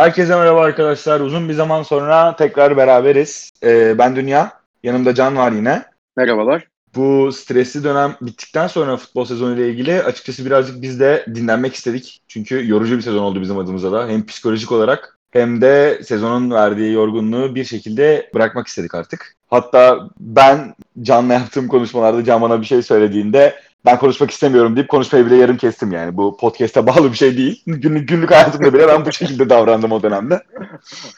Herkese merhaba arkadaşlar. Uzun bir zaman sonra tekrar beraberiz. Ee, ben Dünya. Yanımda Can var yine. Merhabalar. Bu stresli dönem bittikten sonra futbol sezonu ile ilgili açıkçası birazcık biz de dinlenmek istedik. Çünkü yorucu bir sezon oldu bizim adımıza da. Hem psikolojik olarak hem de sezonun verdiği yorgunluğu bir şekilde bırakmak istedik artık. Hatta ben Can'la yaptığım konuşmalarda Can bana bir şey söylediğinde ben konuşmak istemiyorum deyip konuşmayı bile yarım kestim yani. Bu podcast'a bağlı bir şey değil. Günlük, günlük hayatımda bile ben bu şekilde davrandım o dönemde.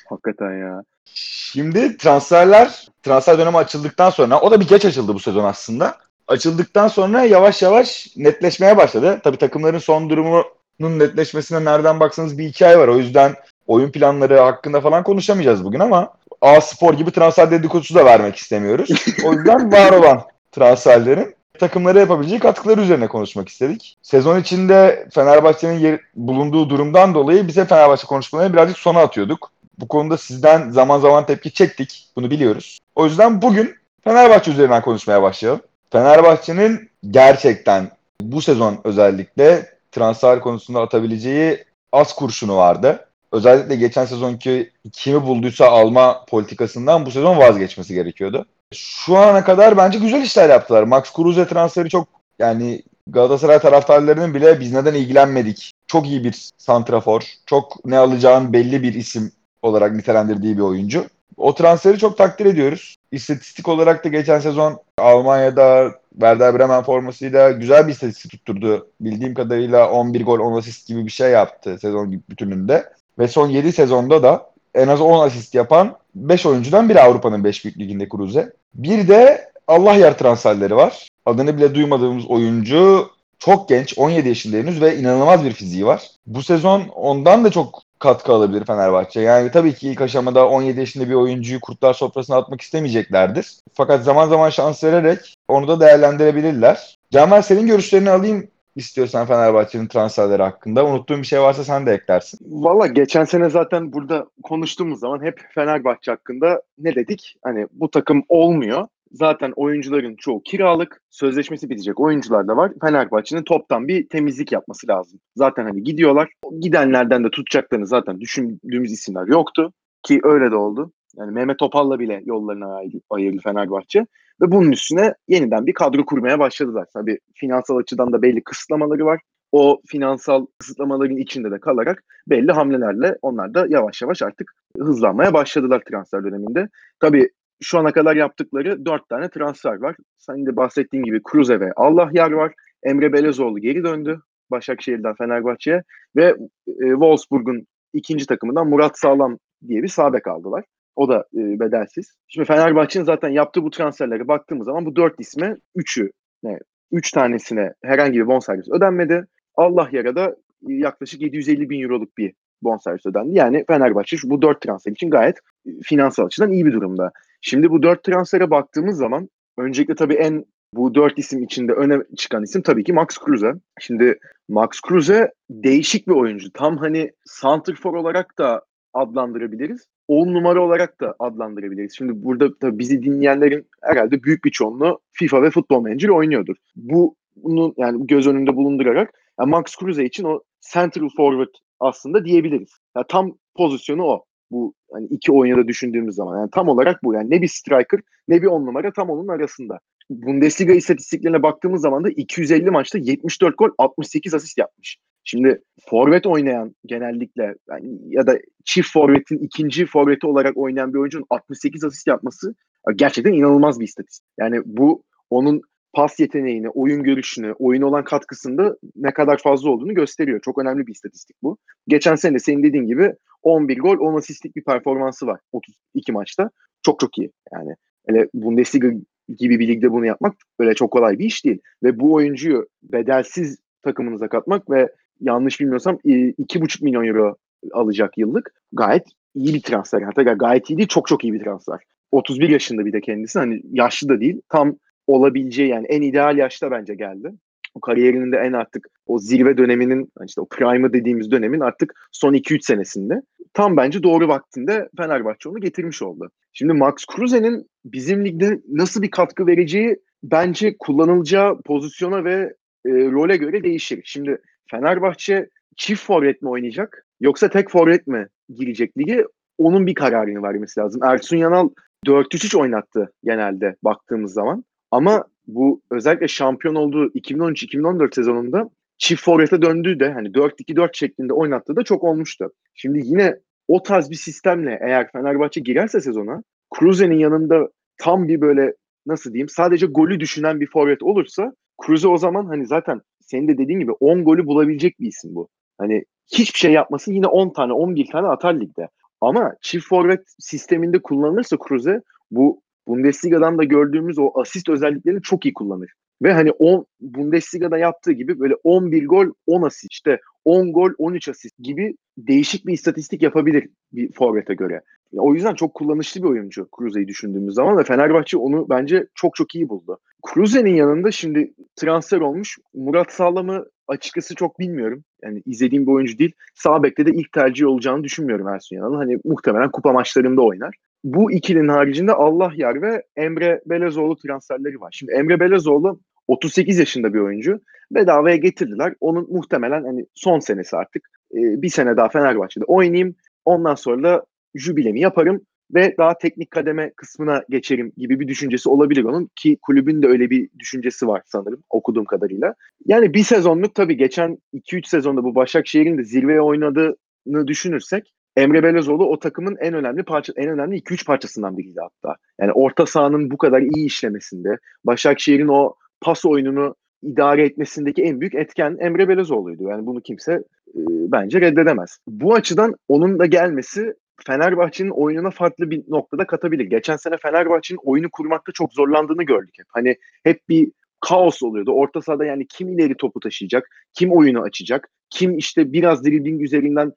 Hakikaten ya. Şimdi transferler, transfer dönemi açıldıktan sonra, o da bir geç açıldı bu sezon aslında. Açıldıktan sonra yavaş yavaş netleşmeye başladı. Tabii takımların son durumunun netleşmesine nereden baksanız bir iki ay var. O yüzden oyun planları hakkında falan konuşamayacağız bugün ama A Spor gibi transfer dedikodusu da vermek istemiyoruz. O yüzden var olan transferlerin takımlara yapabileceği katkıları üzerine konuşmak istedik. Sezon içinde Fenerbahçe'nin yer, bulunduğu durumdan dolayı bize Fenerbahçe konuşmalarını birazcık sona atıyorduk. Bu konuda sizden zaman zaman tepki çektik. Bunu biliyoruz. O yüzden bugün Fenerbahçe üzerinden konuşmaya başlayalım. Fenerbahçe'nin gerçekten bu sezon özellikle transfer konusunda atabileceği az kurşunu vardı. Özellikle geçen sezonki kimi bulduysa alma politikasından bu sezon vazgeçmesi gerekiyordu. Şu ana kadar bence güzel işler yaptılar. Max Kruse transferi çok yani Galatasaray taraftarlarının bile biz neden ilgilenmedik? Çok iyi bir santrafor. Çok ne alacağın belli bir isim olarak nitelendirdiği bir oyuncu. O transferi çok takdir ediyoruz. İstatistik olarak da geçen sezon Almanya'da Werder Bremen formasıyla güzel bir istatistik tutturdu. Bildiğim kadarıyla 11 gol 10 asist gibi bir şey yaptı sezon bütününde. Ve son 7 sezonda da en az 10 asist yapan 5 oyuncudan biri Avrupa'nın 5 büyük liginde Kruse. Bir de Allah yer transferleri var. Adını bile duymadığımız oyuncu çok genç, 17 yaşında henüz ve inanılmaz bir fiziği var. Bu sezon ondan da çok katkı alabilir Fenerbahçe. Yani tabii ki ilk aşamada 17 yaşında bir oyuncuyu kurtlar sofrasına atmak istemeyeceklerdir. Fakat zaman zaman şans vererek onu da değerlendirebilirler. Camal senin görüşlerini alayım istiyorsan Fenerbahçe'nin transferleri hakkında. Unuttuğum bir şey varsa sen de eklersin. Valla geçen sene zaten burada konuştuğumuz zaman hep Fenerbahçe hakkında ne dedik? Hani bu takım olmuyor. Zaten oyuncuların çoğu kiralık, sözleşmesi bitecek oyuncular da var. Fenerbahçe'nin toptan bir temizlik yapması lazım. Zaten hani gidiyorlar. Gidenlerden de tutacaklarını zaten düşündüğümüz isimler yoktu. Ki öyle de oldu. Yani Mehmet Topal'la bile yollarına ayırdı Fenerbahçe. Ve bunun üstüne yeniden bir kadro kurmaya başladılar. Tabii finansal açıdan da belli kısıtlamaları var. O finansal kısıtlamaların içinde de kalarak belli hamlelerle onlar da yavaş yavaş artık hızlanmaya başladılar transfer döneminde. Tabii şu ana kadar yaptıkları dört tane transfer var. Senin de bahsettiğin gibi Cruze ve Allah Yar var. Emre Belezoğlu geri döndü Başakşehir'den Fenerbahçe'ye ve e, Wolfsburg'un ikinci takımından Murat Sağlam diye bir sabek aldılar. O da e, bedelsiz. Şimdi Fenerbahçe'nin zaten yaptığı bu transferlere baktığımız zaman bu dört isme üçü, ne, üç tanesine herhangi bir bonservis ödenmedi. Allah yara da yaklaşık 750 bin euroluk bir bonservis ödendi. Yani Fenerbahçe şu bu dört transfer için gayet e, finansal açıdan iyi bir durumda. Şimdi bu dört transfere baktığımız zaman öncelikle tabii en bu dört isim içinde öne çıkan isim tabii ki Max Kruse. Şimdi Max Kruse değişik bir oyuncu. Tam hani santrfor olarak da adlandırabiliriz. 10 numara olarak da adlandırabiliriz. Şimdi burada tabii bizi dinleyenlerin herhalde büyük bir çoğunluğu FIFA ve Futbol Manager oynuyordur. Bu bunu yani göz önünde bulundurarak yani Max Kruse için o central forward aslında diyebiliriz. Yani tam pozisyonu o. Bu hani iki oyunda düşündüğümüz zaman. Yani tam olarak bu. Yani ne bir striker ne bir on numara tam onun arasında. Bundesliga istatistiklerine baktığımız zaman da 250 maçta 74 gol 68 asist yapmış. Şimdi forvet oynayan genellikle yani ya da çift forvetin ikinci forveti olarak oynayan bir oyuncunun 68 asist yapması gerçekten inanılmaz bir istatistik. Yani bu onun pas yeteneğini, oyun görüşünü, oyun olan katkısında ne kadar fazla olduğunu gösteriyor. Çok önemli bir istatistik bu. Geçen sene senin dediğin gibi 11 gol, 10 asistlik bir performansı var 32 maçta. Çok çok iyi. Yani hele Bundesliga gibi bir ligde bunu yapmak böyle çok kolay bir iş değil. Ve bu oyuncuyu bedelsiz takımınıza katmak ve yanlış bilmiyorsam 2,5 milyon euro alacak yıllık gayet iyi bir transfer. Hatta gayet iyi değil çok çok iyi bir transfer. 31 yaşında bir de kendisi hani yaşlı da değil tam olabileceği yani en ideal yaşta bence geldi. O kariyerinin de en artık o zirve döneminin işte o prime'ı dediğimiz dönemin artık son 2-3 senesinde tam bence doğru vaktinde Fenerbahçe onu getirmiş oldu. Şimdi Max Kruse'nin bizim ligde nasıl bir katkı vereceği bence kullanılacağı pozisyona ve e, role göre değişir. Şimdi Fenerbahçe çift forvet mi oynayacak yoksa tek forvet mi girecek lige onun bir kararını vermesi lazım. Ersun Yanal 4-3-3 oynattı genelde baktığımız zaman. Ama bu özellikle şampiyon olduğu 2013-2014 sezonunda çift forvete döndüğü de hani 4-2-4 şeklinde oynattığı da çok olmuştu. Şimdi yine o tarz bir sistemle eğer Fenerbahçe girerse sezona Kruse'nin yanında tam bir böyle nasıl diyeyim sadece golü düşünen bir forvet olursa Kruse o zaman hani zaten senin de dediğin gibi 10 golü bulabilecek bir isim bu. Hani hiçbir şey yapmasın yine 10 tane 11 tane atar ligde. Ama çift forvet sisteminde kullanılırsa Kruse bu Bundesliga'dan da gördüğümüz o asist özelliklerini çok iyi kullanır. Ve hani 10 Bundesliga'da yaptığı gibi böyle 11 gol 10 asist işte 10 gol 13 asist gibi değişik bir istatistik yapabilir bir forvete göre. O yüzden çok kullanışlı bir oyuncu Kruse'yi düşündüğümüz zaman ve Fenerbahçe onu bence çok çok iyi buldu. Kruse'nin yanında şimdi transfer olmuş Murat Sağlam'ı açıkçası çok bilmiyorum. Yani izlediğim bir oyuncu değil. Sağ bekte de ilk tercih olacağını düşünmüyorum Ersun Yanal'ın. Hani muhtemelen kupa maçlarında oynar. Bu ikilinin haricinde Allah Yar ve Emre Belezoğlu transferleri var. Şimdi Emre Belezoğlu 38 yaşında bir oyuncu. Bedavaya getirdiler. Onun muhtemelen hani son senesi artık. Ee, bir sene daha Fenerbahçe'de oynayayım. Ondan sonra da jübilemi yaparım ve daha teknik kademe kısmına geçerim gibi bir düşüncesi olabilir onun ki kulübün de öyle bir düşüncesi var sanırım okuduğum kadarıyla. Yani bir sezonluk tabii geçen 2-3 sezonda bu Başakşehir'in de zirveye oynadığını düşünürsek Emre Belezoğlu o takımın en önemli parça en önemli 2-3 parçasından biriydi hatta. Yani orta sahanın bu kadar iyi işlemesinde, Başakşehir'in o pas oyununu idare etmesindeki en büyük etken Emre Belezoğlu'ydu. Yani bunu kimse e, bence reddedemez. Bu açıdan onun da gelmesi Fenerbahçe'nin oyununa farklı bir noktada katabilir. Geçen sene Fenerbahçe'nin oyunu kurmakta çok zorlandığını gördük hep. Hani hep bir kaos oluyordu. Orta sahada yani kim ileri topu taşıyacak, kim oyunu açacak, kim işte biraz dribbling üzerinden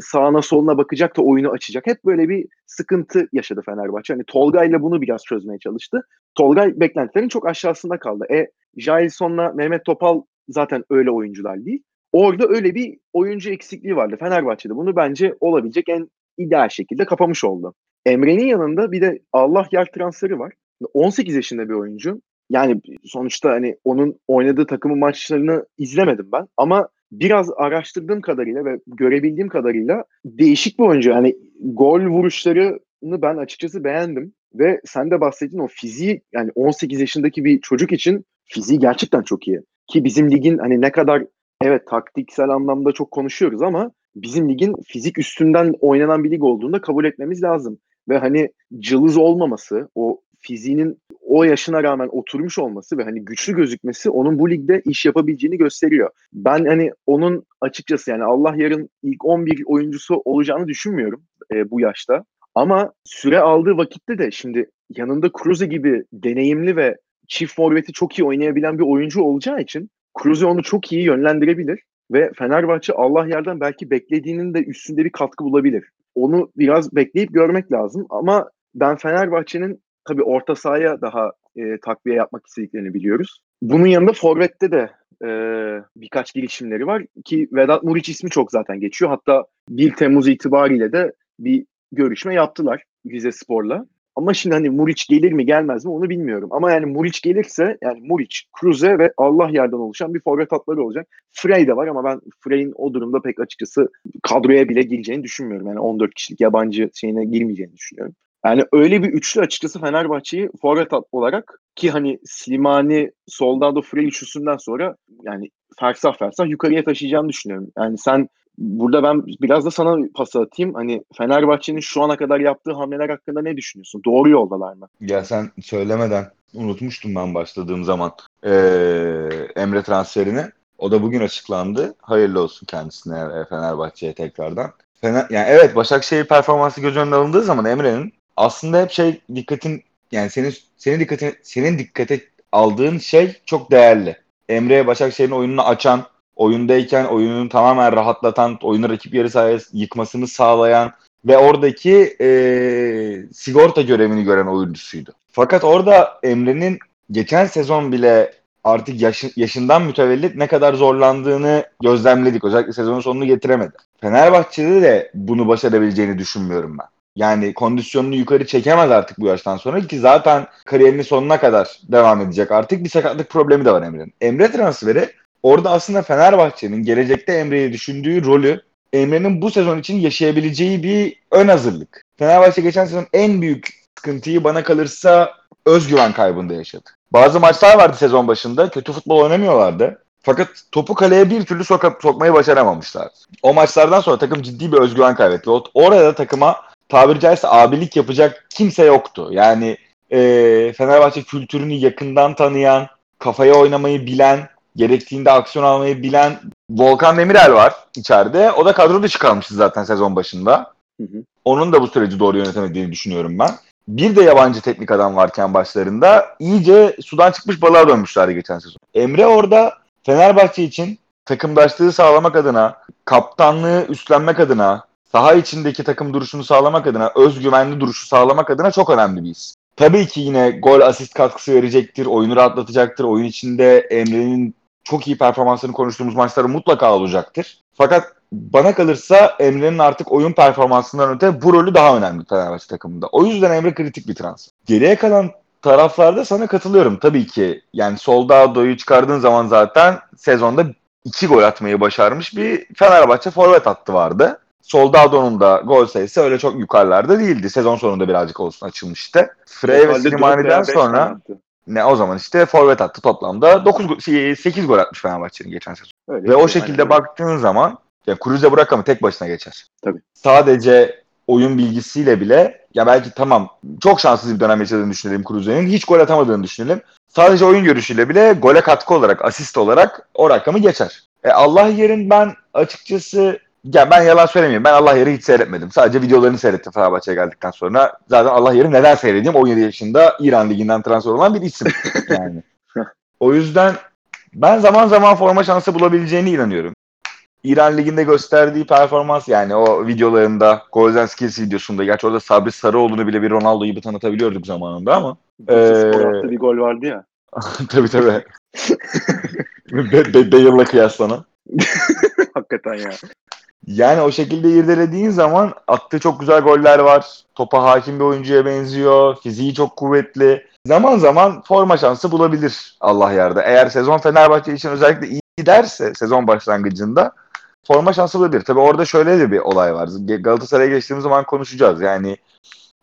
sağına soluna bakacak da oyunu açacak. Hep böyle bir sıkıntı yaşadı Fenerbahçe. Hani Tolga ile bunu biraz çözmeye çalıştı. Tolgay beklentilerin çok aşağısında kaldı. E Jailson'la Mehmet Topal zaten öyle oyuncular değil. Orada öyle bir oyuncu eksikliği vardı Fenerbahçe'de. Bunu bence olabilecek en ideal şekilde kapamış oldu. Emre'nin yanında bir de Allah yer transferi var. 18 yaşında bir oyuncu. Yani sonuçta hani onun oynadığı takımın maçlarını izlemedim ben ama biraz araştırdığım kadarıyla ve görebildiğim kadarıyla değişik bir oyuncu. Yani gol vuruşlarını ben açıkçası beğendim ve sen de bahsettin o fiziği yani 18 yaşındaki bir çocuk için fiziği gerçekten çok iyi. Ki bizim ligin hani ne kadar evet taktiksel anlamda çok konuşuyoruz ama bizim ligin fizik üstünden oynanan bir lig olduğunda kabul etmemiz lazım. Ve hani cılız olmaması, o fiziğinin o yaşına rağmen oturmuş olması ve hani güçlü gözükmesi onun bu ligde iş yapabileceğini gösteriyor. Ben hani onun açıkçası yani Allah yarın ilk 11 oyuncusu olacağını düşünmüyorum e, bu yaşta. Ama süre aldığı vakitte de şimdi yanında Kruse gibi deneyimli ve çift forveti çok iyi oynayabilen bir oyuncu olacağı için Kruse onu çok iyi yönlendirebilir ve Fenerbahçe Allah yerden belki beklediğinin de üstünde bir katkı bulabilir. Onu biraz bekleyip görmek lazım ama ben Fenerbahçe'nin tabii orta sahaya daha e, takviye yapmak istediklerini biliyoruz. Bunun yanında Forvet'te de e, birkaç girişimleri var ki Vedat Muriç ismi çok zaten geçiyor. Hatta 1 Temmuz itibariyle de bir görüşme yaptılar Rize Spor'la. Ama şimdi hani Muriç gelir mi gelmez mi onu bilmiyorum. Ama yani Muriç gelirse yani Muriç, Cruze ve Allah yerden oluşan bir forvet hatları olacak. Frey de var ama ben Frey'in o durumda pek açıkçası kadroya bile gireceğini düşünmüyorum. Yani 14 kişilik yabancı şeyine girmeyeceğini düşünüyorum. Yani öyle bir üçlü açıkçası Fenerbahçe'yi forvet olarak ki hani Slimani, Soldado, Frey üçlüsünden sonra yani fersah fersah yukarıya taşıyacağını düşünüyorum. Yani sen burada ben biraz da sana pas atayım. Hani Fenerbahçe'nin şu ana kadar yaptığı hamleler hakkında ne düşünüyorsun? Doğru yoldalar mı? Ya sen söylemeden unutmuştum ben başladığım zaman ee, Emre transferini. O da bugün açıklandı. Hayırlı olsun kendisine Fenerbahçe'ye tekrardan. Fener, yani evet Başakşehir performansı göz önüne alındığı zaman Emre'nin aslında hep şey dikkatin yani senin senin dikkatin senin dikkate aldığın şey çok değerli. Emre Başakşehir'in oyununu açan, oyundayken oyununu tamamen rahatlatan, oyunu rakip yarı sahaya yıkmasını sağlayan ve oradaki e, sigorta görevini gören oyuncusuydu. Fakat orada Emre'nin geçen sezon bile artık yaşı, yaşından mütevellit ne kadar zorlandığını gözlemledik. Özellikle sezonun sonunu getiremedi. Fenerbahçe'de de bunu başarabileceğini düşünmüyorum ben. Yani kondisyonunu yukarı çekemez artık bu yaştan sonra ki zaten kariyerinin sonuna kadar devam edecek. Artık bir sakatlık problemi de var Emre'nin. Emre transferi orada aslında Fenerbahçe'nin gelecekte Emre'yi düşündüğü rolü Emre'nin bu sezon için yaşayabileceği bir ön hazırlık. Fenerbahçe geçen sezon en büyük sıkıntıyı bana kalırsa özgüven kaybında yaşadı. Bazı maçlar vardı sezon başında. Kötü futbol oynamıyorlardı. Fakat topu kaleye bir türlü soka- sokmayı başaramamışlar. O maçlardan sonra takım ciddi bir özgüven kaybetti. O- Orada takıma tabiri caizse abilik yapacak kimse yoktu. Yani e, Fenerbahçe kültürünü yakından tanıyan, kafaya oynamayı bilen, gerektiğinde aksiyon almayı bilen Volkan Demirel var içeride. O da kadro dışı kalmıştı zaten sezon başında. Hı hı. Onun da bu süreci doğru yönetemediğini düşünüyorum ben. Bir de yabancı teknik adam varken başlarında iyice sudan çıkmış balığa dönmüşlerdi geçen sezon. Emre orada Fenerbahçe için takımdaşlığı sağlamak adına, kaptanlığı üstlenmek adına, saha içindeki takım duruşunu sağlamak adına, özgüvenli duruşu sağlamak adına çok önemli bir isim. Tabii ki yine gol asist katkısı verecektir, oyunu rahatlatacaktır. Oyun içinde Emre'nin çok iyi performansını konuştuğumuz maçları mutlaka olacaktır. Fakat bana kalırsa Emre'nin artık oyun performansından öte bu rolü daha önemli Fenerbahçe takımında. O yüzden Emre kritik bir transfer. Geriye kalan taraflarda sana katılıyorum. Tabii ki yani Soldado'yu çıkardığın zaman zaten sezonda iki gol atmayı başarmış bir Fenerbahçe forvet hattı vardı. Soldado'nun da gol sayısı öyle çok yukarılarda değildi. Sezon sonunda birazcık olsun açılmıştı. Frey ve Slimani'den sonra ne o zaman işte forvet attı toplamda 9 8 gol atmış Fenerbahçe'nin geçen sezon. Öyle Ve o şekilde aynen baktığın zaman ya Kruse bırak ama tek başına geçer. Tabii. Sadece oyun bilgisiyle bile ya belki tamam çok şanssız bir dönem yaşadığını düşünelim Kruse'nin. Hiç gol atamadığını düşünelim. Sadece oyun görüşüyle bile gole katkı olarak, asist olarak o rakamı geçer. E Allah yerin ben açıkçası ya ben yalan söylemeyeyim. Ben Allah yeri hiç seyretmedim. Sadece videolarını seyrettim Fenerbahçe'ye geldikten sonra. Zaten Allah yeri neden seyredeyim? 17 yaşında İran Ligi'nden transfer olan bir isim. Yani. o yüzden ben zaman zaman forma şansı bulabileceğine inanıyorum. İran Ligi'nde gösterdiği performans yani o videolarında Golden Skills videosunda gerçi orada Sabri Sarıoğlu'nu bile bir Ronaldo gibi tanıtabiliyorduk zamanında ama Ee, bir gol vardı ya. tabii tabii. Be- Be- Bale'la kıyaslana. Hakikaten ya. Yani o şekilde irdelediğin zaman attığı çok güzel goller var. Topa hakim bir oyuncuya benziyor. Fiziği çok kuvvetli. Zaman zaman forma şansı bulabilir Allah yarda. Eğer sezon Fenerbahçe için özellikle iyi giderse sezon başlangıcında forma şansı bulabilir. Tabii orada şöyle de bir olay var. Galatasaray'a geçtiğimiz zaman konuşacağız. Yani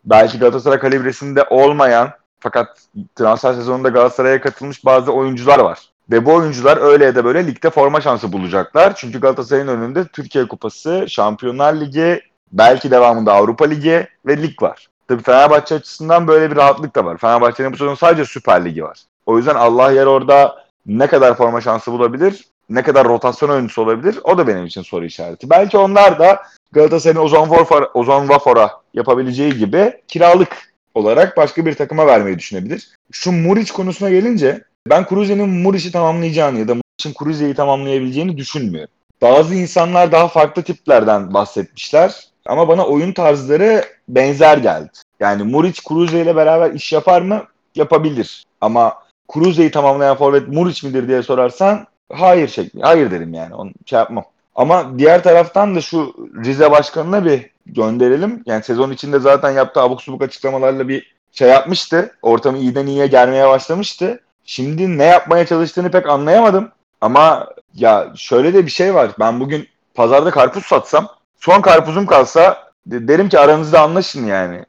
belki Galatasaray kalibresinde olmayan fakat transfer sezonunda Galatasaray'a katılmış bazı oyuncular var. Ve bu oyuncular öyle ya da böyle ligde forma şansı bulacaklar. Çünkü Galatasaray'ın önünde Türkiye Kupası, Şampiyonlar Ligi, belki devamında Avrupa Ligi ve lig var. Tabii Fenerbahçe açısından böyle bir rahatlık da var. Fenerbahçe'nin bu sezon sadece Süper Ligi var. O yüzden Allah yer orada ne kadar forma şansı bulabilir, ne kadar rotasyon oyuncusu olabilir o da benim için soru işareti. Belki onlar da Galatasaray'ın Ozan Vafor'a, Ozan Vafor'a yapabileceği gibi kiralık olarak başka bir takıma vermeyi düşünebilir. Şu Muriç konusuna gelince ben Kruse'nin Muriç'i tamamlayacağını ya da Muriç'in Kruse'yi tamamlayabileceğini düşünmüyorum. Bazı insanlar daha farklı tiplerden bahsetmişler ama bana oyun tarzları benzer geldi. Yani Muriç Kruse ile beraber iş yapar mı? Yapabilir. Ama Kruse'yi tamamlayan forvet Muriç midir diye sorarsan hayır şekli. Hayır derim yani. Onu şey yapmam. Ama diğer taraftan da şu Rize Başkanı'na bir gönderelim. Yani sezon içinde zaten yaptığı abuk subuk açıklamalarla bir şey yapmıştı. Ortamı iyiden iyiye gelmeye başlamıştı. Şimdi ne yapmaya çalıştığını pek anlayamadım. Ama ya şöyle de bir şey var. Ben bugün pazarda karpuz satsam son karpuzum kalsa de- derim ki aranızda anlaşın yani.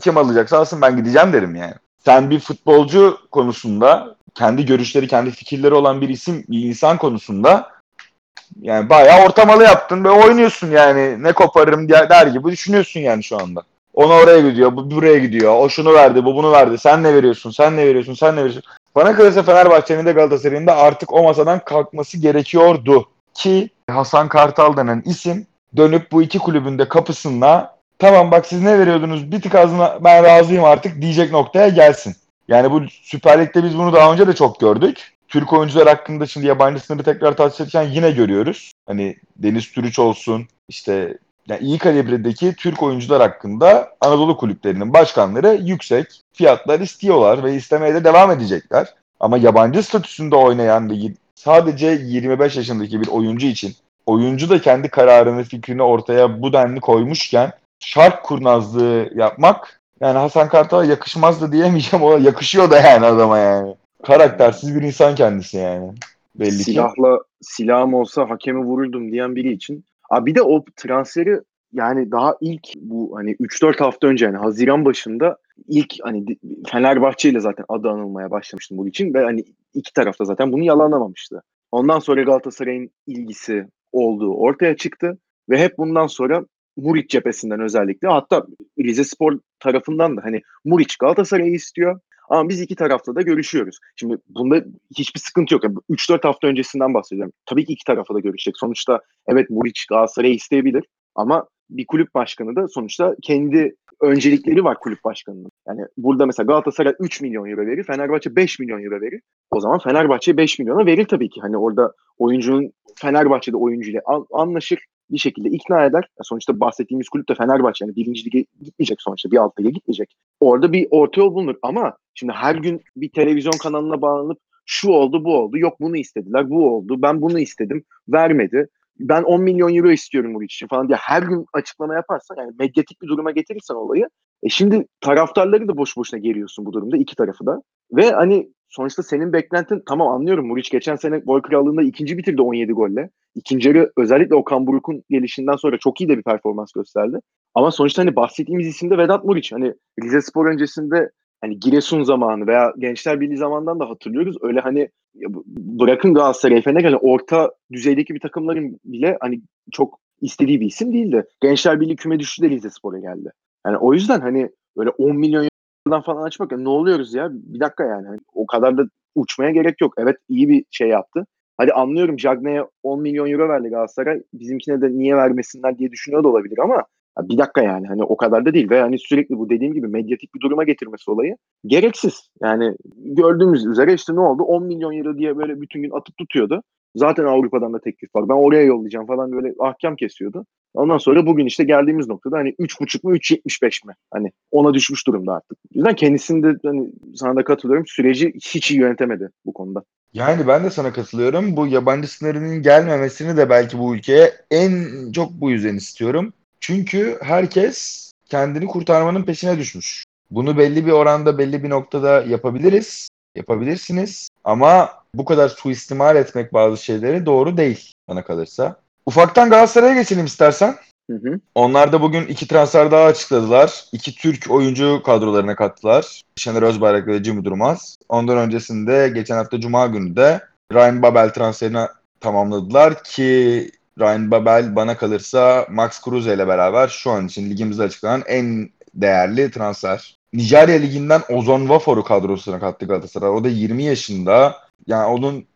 Kim alacaksa alsın ben gideceğim derim yani. Sen bir futbolcu konusunda kendi görüşleri, kendi fikirleri olan bir isim, bir insan konusunda yani bayağı ortamalı yaptın ve oynuyorsun yani. Ne koparırım der gibi düşünüyorsun yani şu anda. Onu oraya gidiyor, bu buraya gidiyor. O şunu verdi, bu bunu verdi. Sen ne veriyorsun, sen ne veriyorsun, sen ne veriyorsun. Bana kalırsa Fenerbahçe'nin de Galatasaray'ın da artık o masadan kalkması gerekiyordu. Ki Hasan Kartal denen isim dönüp bu iki kulübün de kapısında tamam bak siz ne veriyordunuz bir tık azına ben razıyım artık diyecek noktaya gelsin. Yani bu Süper Lig'de biz bunu daha önce de çok gördük. Türk oyuncular hakkında şimdi yabancı sınırı tekrar tartışırken yine görüyoruz. Hani Deniz Türüç olsun işte yani iyi kalibredeki Türk oyuncular hakkında Anadolu kulüplerinin başkanları yüksek fiyatlar istiyorlar ve istemeye de devam edecekler. Ama yabancı statüsünde oynayan ve sadece 25 yaşındaki bir oyuncu için oyuncu da kendi kararını, fikrini ortaya bu denli koymuşken şark kurnazlığı yapmak yani Hasan Kartal'a yakışmazdı diyemeyeceğim. O yakışıyor da yani adama yani. Karaktersiz bir insan kendisi yani. Belli ki. Silahla silahım olsa hakemi vururdum diyen biri için Abi bir de o transferi yani daha ilk bu hani 3-4 hafta önce yani Haziran başında ilk hani Fenerbahçe ile zaten adı anılmaya başlamıştı bu için ve hani iki tarafta zaten bunu yalanlamamıştı. Ondan sonra Galatasaray'ın ilgisi olduğu ortaya çıktı ve hep bundan sonra Muriç cephesinden özellikle hatta Rize Spor tarafından da hani Muriç Galatasaray'ı istiyor ama biz iki tarafta da görüşüyoruz. Şimdi bunda hiçbir sıkıntı yok. Yani 3-4 hafta öncesinden bahsediyorum. Tabii ki iki tarafa da görüşecek. Sonuçta evet Muriç Galatasaray'ı isteyebilir ama bir kulüp başkanı da sonuçta kendi öncelikleri var kulüp başkanının. Yani burada mesela Galatasaray 3 milyon euro verir, Fenerbahçe 5 milyon euro verir. O zaman Fenerbahçe 5 milyona verir tabii ki. Hani orada oyuncunun Fenerbahçe'de oyuncuyla anlaşır bir şekilde ikna eder. Sonuçta bahsettiğimiz kulüp de Fenerbahçe. Yani birinci lige gitmeyecek sonuçta. Bir alt lige gitmeyecek. Orada bir orta yol bulunur. Ama şimdi her gün bir televizyon kanalına bağlanıp şu oldu bu oldu. Yok bunu istediler bu oldu. Ben bunu istedim. Vermedi. Ben 10 milyon euro istiyorum bu için falan diye her gün açıklama yaparsan yani medyatik bir duruma getirirsen olayı e şimdi taraftarları da boş boşuna geriyorsun bu durumda iki tarafı da. Ve hani sonuçta senin beklentin tamam anlıyorum Muriç geçen sene gol krallığında ikinci bitirdi 17 golle. İkinci yarı özellikle Okan Buruk'un gelişinden sonra çok iyi de bir performans gösterdi. Ama sonuçta hani bahsettiğimiz isim de Vedat Muriç. Hani Rize Spor öncesinde hani Giresun zamanı veya Gençler Birliği zamanından da hatırlıyoruz. Öyle hani bırakın Galatasaray Fener hani orta düzeydeki bir takımların bile hani çok istediği bir isim değildi. Gençler Birliği küme düştü de Rize Spor'a geldi. Yani o yüzden hani böyle 10 milyon falan açmak ne oluyoruz ya? Bir dakika yani. Hani o kadar da uçmaya gerek yok. Evet iyi bir şey yaptı. Hadi anlıyorum Cagney'e 10 milyon euro verdi Galatasaray. Bizimkine de niye vermesinler diye düşünüyor da olabilir ama bir dakika yani hani o kadar da değil ve hani sürekli bu dediğim gibi medyatik bir duruma getirmesi olayı gereksiz. Yani gördüğümüz üzere işte ne oldu 10 milyon euro diye böyle bütün gün atıp tutuyordu. Zaten Avrupa'dan da teklif var. Ben oraya yollayacağım falan böyle ahkam kesiyordu. Ondan sonra bugün işte geldiğimiz noktada hani 3.5 mu 3.75 mi? Hani ona düşmüş durumda artık. O yüzden kendisinde hani sana da katılıyorum süreci hiç iyi yönetemedi bu konuda. Yani ben de sana katılıyorum. Bu yabancı sınırının gelmemesini de belki bu ülkeye en çok bu yüzden istiyorum. Çünkü herkes kendini kurtarmanın peşine düşmüş. Bunu belli bir oranda, belli bir noktada yapabiliriz. Yapabilirsiniz. Ama bu kadar suistimal etmek bazı şeyleri doğru değil bana kalırsa. Ufaktan Galatasaray'a geçelim istersen. Hı hı. Onlar da bugün iki transfer daha açıkladılar. İki Türk oyuncu kadrolarına kattılar. Şener Özbayrak ve Cimi Durmaz. Ondan öncesinde geçen hafta Cuma günü de Ryan Babel transferini tamamladılar ki Ryan Babel bana kalırsa Max Kruse ile beraber şu an için ligimizde açıklanan en değerli transfer. Nijerya Ligi'nden Ozon Vafor'u kadrosuna kattı Galatasaray. O da 20 yaşında. Yani onun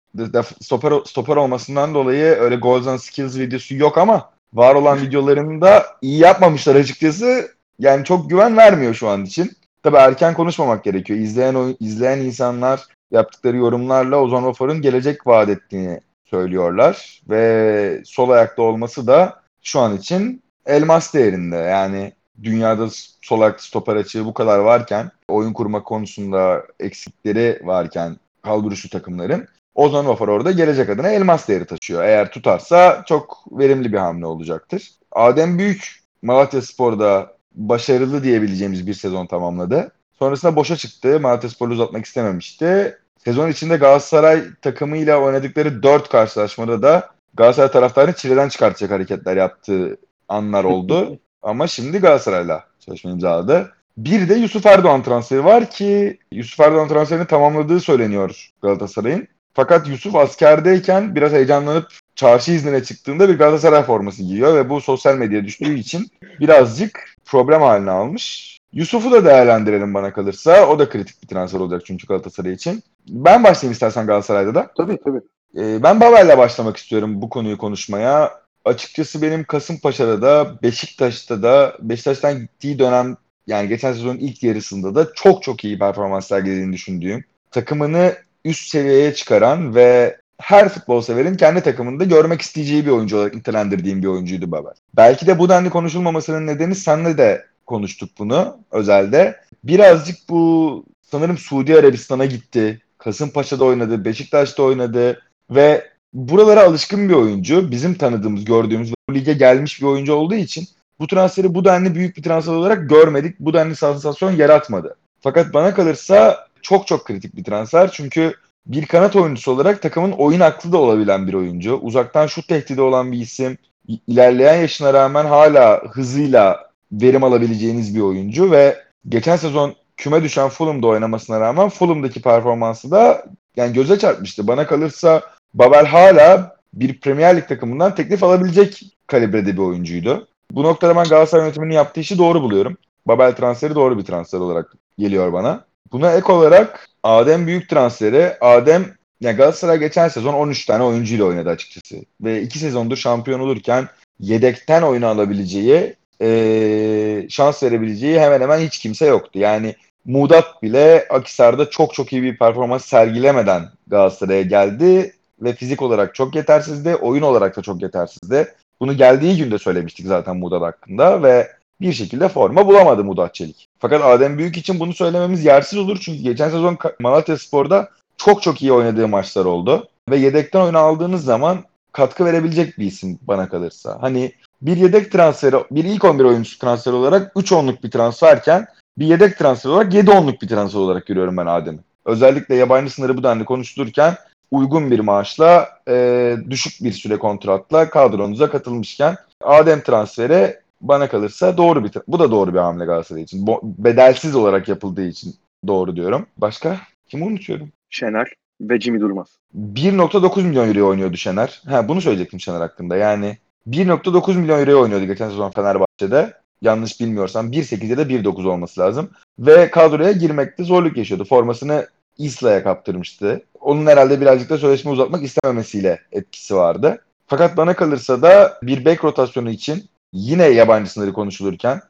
stoper, stoper olmasından dolayı öyle goals and skills videosu yok ama var olan videolarında iyi yapmamışlar açıkçası. Yani çok güven vermiyor şu an için. Tabii erken konuşmamak gerekiyor. İzleyen izleyen insanlar yaptıkları yorumlarla Ozon Vafor'un gelecek vaat ettiğini söylüyorlar. Ve sol ayakta olması da şu an için elmas değerinde. Yani dünyada sol ayakta stoper açığı bu kadar varken, oyun kurma konusunda eksikleri varken kalburuşlu takımların Ozan Vafor orada gelecek adına elmas değeri taşıyor. Eğer tutarsa çok verimli bir hamle olacaktır. Adem Büyük Malatya Spor'da başarılı diyebileceğimiz bir sezon tamamladı. Sonrasında boşa çıktı. Malatya Spor'u uzatmak istememişti. Sezon içinde Galatasaray takımıyla oynadıkları 4 karşılaşmada da Galatasaray taraftarını çileden çıkartacak hareketler yaptığı anlar oldu. Ama şimdi Galatasaray'la çalışma imzaladı. Bir de Yusuf Erdoğan transferi var ki Yusuf Erdoğan transferini tamamladığı söyleniyor Galatasaray'ın. Fakat Yusuf askerdeyken biraz heyecanlanıp çarşı iznine çıktığında bir Galatasaray forması giyiyor ve bu sosyal medyaya düştüğü için birazcık problem haline almış. Yusuf'u da değerlendirelim bana kalırsa. O da kritik bir transfer olacak çünkü Galatasaray için. Ben başlayayım istersen Galatasaray'da da. Tabii tabii. Ee, ben Babel'le başlamak istiyorum bu konuyu konuşmaya. Açıkçası benim Kasımpaşa'da da Beşiktaş'ta da Beşiktaş'tan gittiği dönem yani geçen sezonun ilk yarısında da çok çok iyi performans sergilediğini düşündüğüm takımını üst seviyeye çıkaran ve her futbol severin kendi takımında görmek isteyeceği bir oyuncu olarak nitelendirdiğim bir oyuncuydu Babel. Belki de bu denli konuşulmamasının nedeni senle de konuştuk bunu özelde. Birazcık bu sanırım Suudi Arabistan'a gitti. Kasımpaşa'da oynadı, Beşiktaş'ta oynadı ve buralara alışkın bir oyuncu. Bizim tanıdığımız, gördüğümüz bu lige gelmiş bir oyuncu olduğu için bu transferi bu denli büyük bir transfer olarak görmedik. Bu denli sansasyon yaratmadı. Fakat bana kalırsa çok çok kritik bir transfer. Çünkü bir kanat oyuncusu olarak takımın oyun aklı da olabilen bir oyuncu. Uzaktan şut tehdidi olan bir isim. ilerleyen yaşına rağmen hala hızıyla verim alabileceğiniz bir oyuncu ve geçen sezon küme düşen Fulham'da oynamasına rağmen Fulham'daki performansı da yani göze çarpmıştı. Bana kalırsa Babel hala bir Premier Lig takımından teklif alabilecek kalibrede bir oyuncuydu. Bu noktada ben Galatasaray yönetiminin yaptığı işi doğru buluyorum. Babel transferi doğru bir transfer olarak geliyor bana. Buna ek olarak Adem Büyük transferi. Adem yani Galatasaray geçen sezon 13 tane oyuncuyla oynadı açıkçası. Ve 2 sezondur şampiyon olurken yedekten oyunu alabileceği, ee, şans verebileceği hemen hemen hiç kimse yoktu. Yani Mudat bile Akisar'da çok çok iyi bir performans sergilemeden Galatasaray'a geldi ve fizik olarak çok yetersizdi, oyun olarak da çok yetersizdi. Bunu geldiği günde söylemiştik zaten Mudat hakkında ve bir şekilde forma bulamadı Mudat Çelik. Fakat Adem Büyük için bunu söylememiz yersiz olur çünkü geçen sezon Malatya Spor'da çok çok iyi oynadığı maçlar oldu. Ve yedekten oyunu aldığınız zaman katkı verebilecek bir isim bana kalırsa. Hani bir yedek transferi, bir ilk 11 oyuncusu transferi olarak 3 onluk bir transferken bir yedek transfer olarak 7 onluk bir transfer olarak görüyorum ben Adem'i. Özellikle yabancı sınırı bu denli konuştururken uygun bir maaşla, e, düşük bir süre kontratla kadronuza katılmışken Adem transferi bana kalırsa doğru bir bu da doğru bir hamle Galatasaray için. Bo- bedelsiz olarak yapıldığı için doğru diyorum. Başka? Kimi unutuyorum? Şener ve Jimmy Durmaz. 1.9 milyon euro oynuyordu Şener. Ha, bunu söyleyecektim Şener hakkında. Yani 1.9 milyon euro oynuyordu geçen sezon Fenerbahçe'de. Yanlış bilmiyorsam 1.8 ya da 1.9 olması lazım. Ve kadroya girmekte zorluk yaşıyordu. Formasını Isla'ya kaptırmıştı. Onun herhalde birazcık da sözleşme uzatmak istememesiyle etkisi vardı. Fakat bana kalırsa da bir bek rotasyonu için yine yabancı sınırı konuşulurken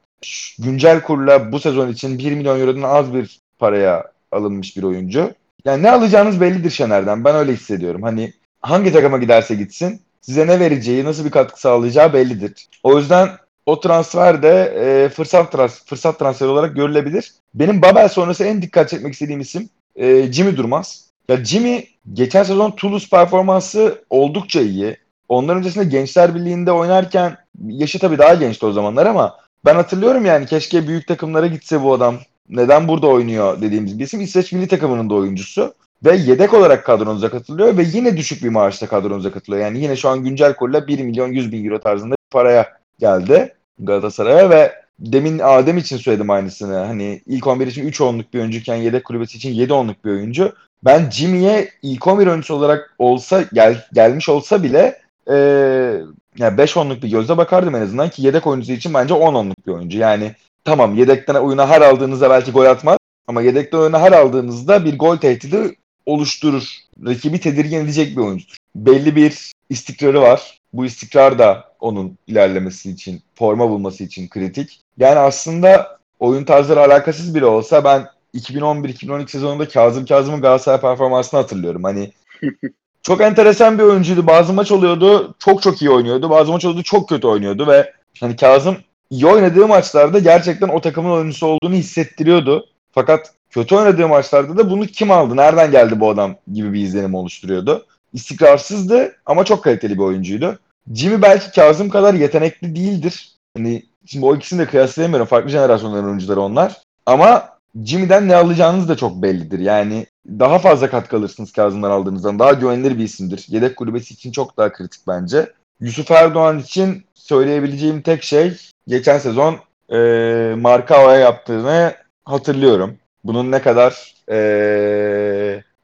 güncel kurla bu sezon için 1 milyon eurodan az bir paraya alınmış bir oyuncu. Yani ne alacağınız bellidir Şener'den. Ben öyle hissediyorum. Hani hangi takıma giderse gitsin size ne vereceği, nasıl bir katkı sağlayacağı bellidir. O yüzden o transfer de e, fırsat, trans fırsat transferi olarak görülebilir. Benim Babel sonrası en dikkat çekmek istediğim isim e, Jimmy Durmaz. Ya Jimmy geçen sezon Toulouse performansı oldukça iyi. Ondan öncesinde Gençler Birliği'nde oynarken yaşı tabii daha gençti o zamanlar ama ben hatırlıyorum yani keşke büyük takımlara gitse bu adam. Neden burada oynuyor dediğimiz bir isim. İsveç milli takımının da oyuncusu. Ve yedek olarak kadronuza katılıyor ve yine düşük bir maaşla kadronuza katılıyor. Yani yine şu an güncel kurla 1 milyon 100 bin euro tarzında paraya geldi Galatasaray'a ve demin Adem için söyledim aynısını. Hani ilk 11 için 3 onluk bir oyuncuyken yedek kulübesi için 7 onluk bir oyuncu. Ben Jimmy'ye ilk 11 oyuncusu olarak olsa gel, gelmiş olsa bile e, yani 5 onluk bir gözle bakardım en azından ki yedek oyuncusu için bence 10 onluk bir oyuncu. Yani tamam yedekten oyuna her aldığınızda belki gol atmaz ama yedekten oyuna her aldığınızda bir gol tehdidi oluşturur. Rakibi tedirgin edecek bir oyuncudur. Belli bir istikrarı var. Bu istikrar da onun ilerlemesi için, forma bulması için kritik. Yani aslında oyun tarzları alakasız bile olsa ben 2011-2012 sezonunda Kazım Kazım'ın Galatasaray performansını hatırlıyorum. Hani çok enteresan bir oyuncuydu. Bazı maç oluyordu çok çok iyi oynuyordu. Bazı maç oluyordu çok kötü oynuyordu ve hani Kazım iyi oynadığı maçlarda gerçekten o takımın oyuncusu olduğunu hissettiriyordu. Fakat kötü oynadığı maçlarda da bunu kim aldı, nereden geldi bu adam gibi bir izlenim oluşturuyordu. İstikrarsızdı ama çok kaliteli bir oyuncuydu. Jimmy belki Kazım kadar yetenekli değildir. Hani şimdi o ikisini de kıyaslayamıyorum. Farklı jenerasyonların oyuncuları onlar. Ama Jimmy'den ne alacağınız da çok bellidir. Yani daha fazla katkı alırsınız Kazım'dan aldığınızdan. Daha güvenilir bir isimdir. Yedek kulübesi için çok daha kritik bence. Yusuf Erdoğan için söyleyebileceğim tek şey geçen sezon e, Markao'ya yaptığını hatırlıyorum. Bunun ne kadar e,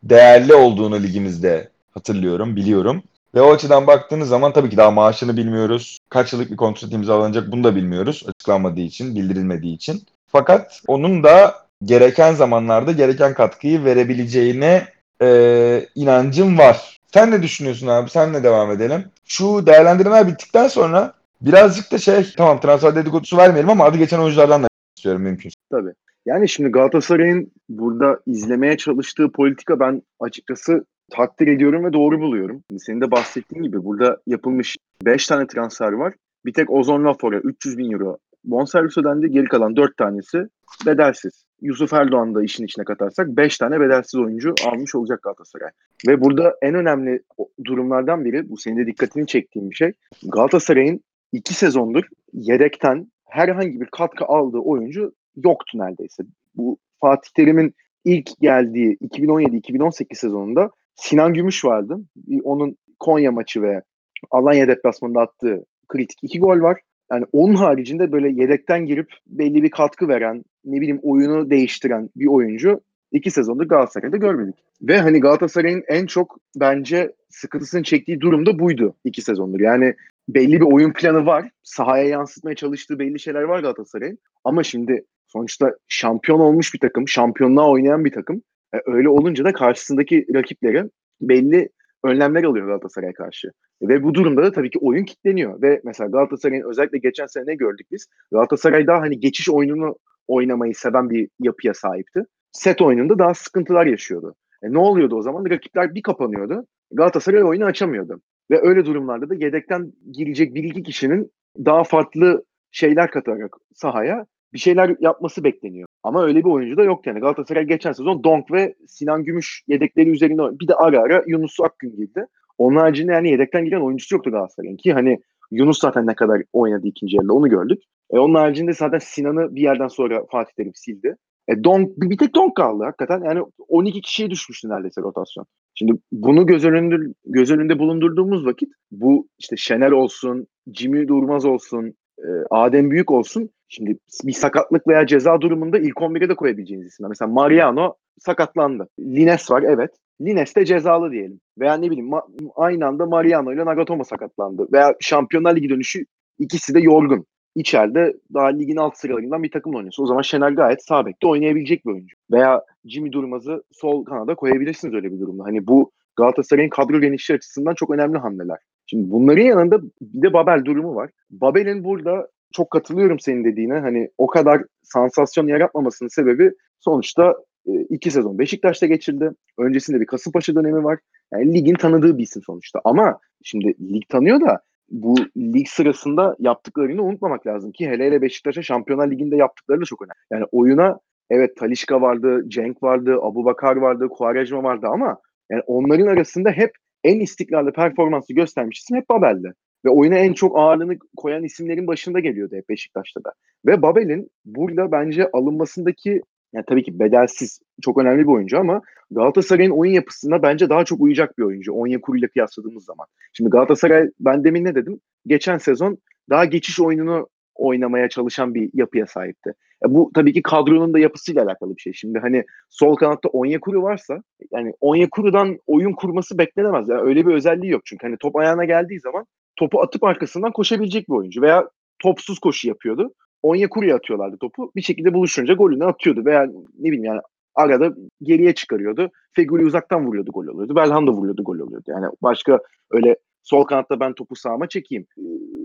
değerli olduğunu ligimizde hatırlıyorum, biliyorum. Ve o açıdan baktığınız zaman tabii ki daha maaşını bilmiyoruz. Kaç yıllık bir kontrat imzalanacak bunu da bilmiyoruz. Açıklanmadığı için, bildirilmediği için. Fakat onun da gereken zamanlarda gereken katkıyı verebileceğine e, inancım var. Sen ne düşünüyorsun abi? Senle devam edelim. Şu değerlendirmeler bittikten sonra birazcık da şey tamam transfer dedikodusu vermeyelim ama adı geçen oyunculardan da istiyorum mümkün. Tabii. Yani şimdi Galatasaray'ın burada izlemeye çalıştığı politika ben açıkçası takdir ediyorum ve doğru buluyorum. Senin de bahsettiğin gibi burada yapılmış 5 tane transfer var. Bir tek Ozon Lafor'a 300 bin euro bonservis ödendi. Geri kalan 4 tanesi bedelsiz. Yusuf Erdoğan da işin içine katarsak 5 tane bedelsiz oyuncu almış olacak Galatasaray. Ve burada en önemli durumlardan biri, bu senin de dikkatini çektiğin bir şey. Galatasaray'ın 2 sezondur yedekten herhangi bir katkı aldığı oyuncu yoktu neredeyse. Bu Fatih Terim'in ilk geldiği 2017-2018 sezonunda Sinan Gümüş vardı. Onun Konya maçı ve Alanya deplasmanında attığı kritik iki gol var. Yani onun haricinde böyle yedekten girip belli bir katkı veren, ne bileyim oyunu değiştiren bir oyuncu iki sezondur Galatasaray'da görmedik. Ve hani Galatasaray'ın en çok bence sıkıntısını çektiği durum da buydu iki sezondur. Yani belli bir oyun planı var. Sahaya yansıtmaya çalıştığı belli şeyler var Galatasaray'ın. Ama şimdi sonuçta şampiyon olmuş bir takım, şampiyonluğa oynayan bir takım. E, öyle olunca da karşısındaki rakipleri belli önlemler alıyor Galatasaray'a karşı. Ve bu durumda da tabii ki oyun kitleniyor. Ve mesela Galatasaray'ın özellikle geçen sene ne gördük biz? Galatasaray daha hani geçiş oyununu oynamayı seven bir yapıya sahipti. Set oyununda daha sıkıntılar yaşıyordu. E ne oluyordu o zaman? Rakipler bir kapanıyordu. Galatasaray oyunu açamıyordu. Ve öyle durumlarda da yedekten girecek bir iki kişinin daha farklı şeyler katarak sahaya bir şeyler yapması bekleniyor. Ama öyle bir oyuncu da yok yani. Galatasaray geçen sezon Donk ve Sinan Gümüş yedekleri üzerinde bir de ara ara Yunus Akgün girdi. Onun haricinde yani yedekten giren oyuncusu yoktu Galatasaray'ın ki hani Yunus zaten ne kadar oynadı ikinci yarıda onu gördük. E onun haricinde zaten Sinan'ı bir yerden sonra Fatih Terim sildi. E Donk, bir tek Donk kaldı hakikaten. Yani 12 kişiye düşmüştü neredeyse rotasyon. Şimdi bunu göz önünde, göz önünde bulundurduğumuz vakit bu işte Şener olsun, Jimmy Durmaz olsun, e, Adem Büyük olsun. Şimdi bir sakatlık veya ceza durumunda ilk 11'e de koyabileceğiniz isimler. Mesela Mariano sakatlandı. Lines var evet. Lines de cezalı diyelim. Veya ne bileyim aynı anda Mariano ile Nagatomo sakatlandı. Veya Şampiyonlar Ligi dönüşü ikisi de yorgun. İçeride daha ligin alt sıralarından bir takım oynuyorsun. O zaman Şener gayet sağ bekte oynayabilecek bir oyuncu. Veya Jimmy Durmaz'ı sol kanada koyabilirsiniz öyle bir durumda. Hani bu Galatasaray'ın kadro genişliği açısından çok önemli hamleler. Şimdi bunların yanında bir de Babel durumu var. Babel'in burada çok katılıyorum senin dediğine. Hani o kadar sansasyon yaratmamasının sebebi sonuçta e, iki sezon Beşiktaş'ta geçirdi. Öncesinde bir Kasımpaşa dönemi var. Yani ligin tanıdığı bir isim sonuçta. Ama şimdi lig tanıyor da bu lig sırasında yaptıklarını unutmamak lazım ki hele hele Beşiktaş'a Şampiyonlar Ligi'nde yaptıkları da çok önemli. Yani oyuna evet Talişka vardı, Cenk vardı, Abu Bakar vardı, Quaresma vardı ama yani onların arasında hep en istikrarlı performansı göstermiş isim hep Babel'di. Ve oyuna en çok ağırlığını koyan isimlerin başında geliyordu hep Beşiktaş'ta da. Ve Babel'in burada bence alınmasındaki yani tabii ki bedelsiz çok önemli bir oyuncu ama Galatasaray'ın oyun yapısına bence daha çok uyacak bir oyuncu. Onyekuru ile kıyasladığımız zaman. Şimdi Galatasaray ben demin ne dedim? Geçen sezon daha geçiş oyununu oynamaya çalışan bir yapıya sahipti. E bu tabii ki kadronun da yapısıyla alakalı bir şey. Şimdi hani sol kanatta Onyekuru varsa yani Onyekuru'dan oyun kurması beklenemez. Yani öyle bir özelliği yok çünkü hani top ayağına geldiği zaman topu atıp arkasından koşabilecek bir oyuncu veya topsuz koşu yapıyordu. Onyekuru'ya atıyorlardı topu. Bir şekilde buluşunca golünü atıyordu veya ne bileyim yani arada geriye çıkarıyordu. Feguli uzaktan vuruyordu gol oluyordu. Belhanda vuruyordu gol oluyordu. Yani başka öyle sol kanatta ben topu sağıma çekeyim.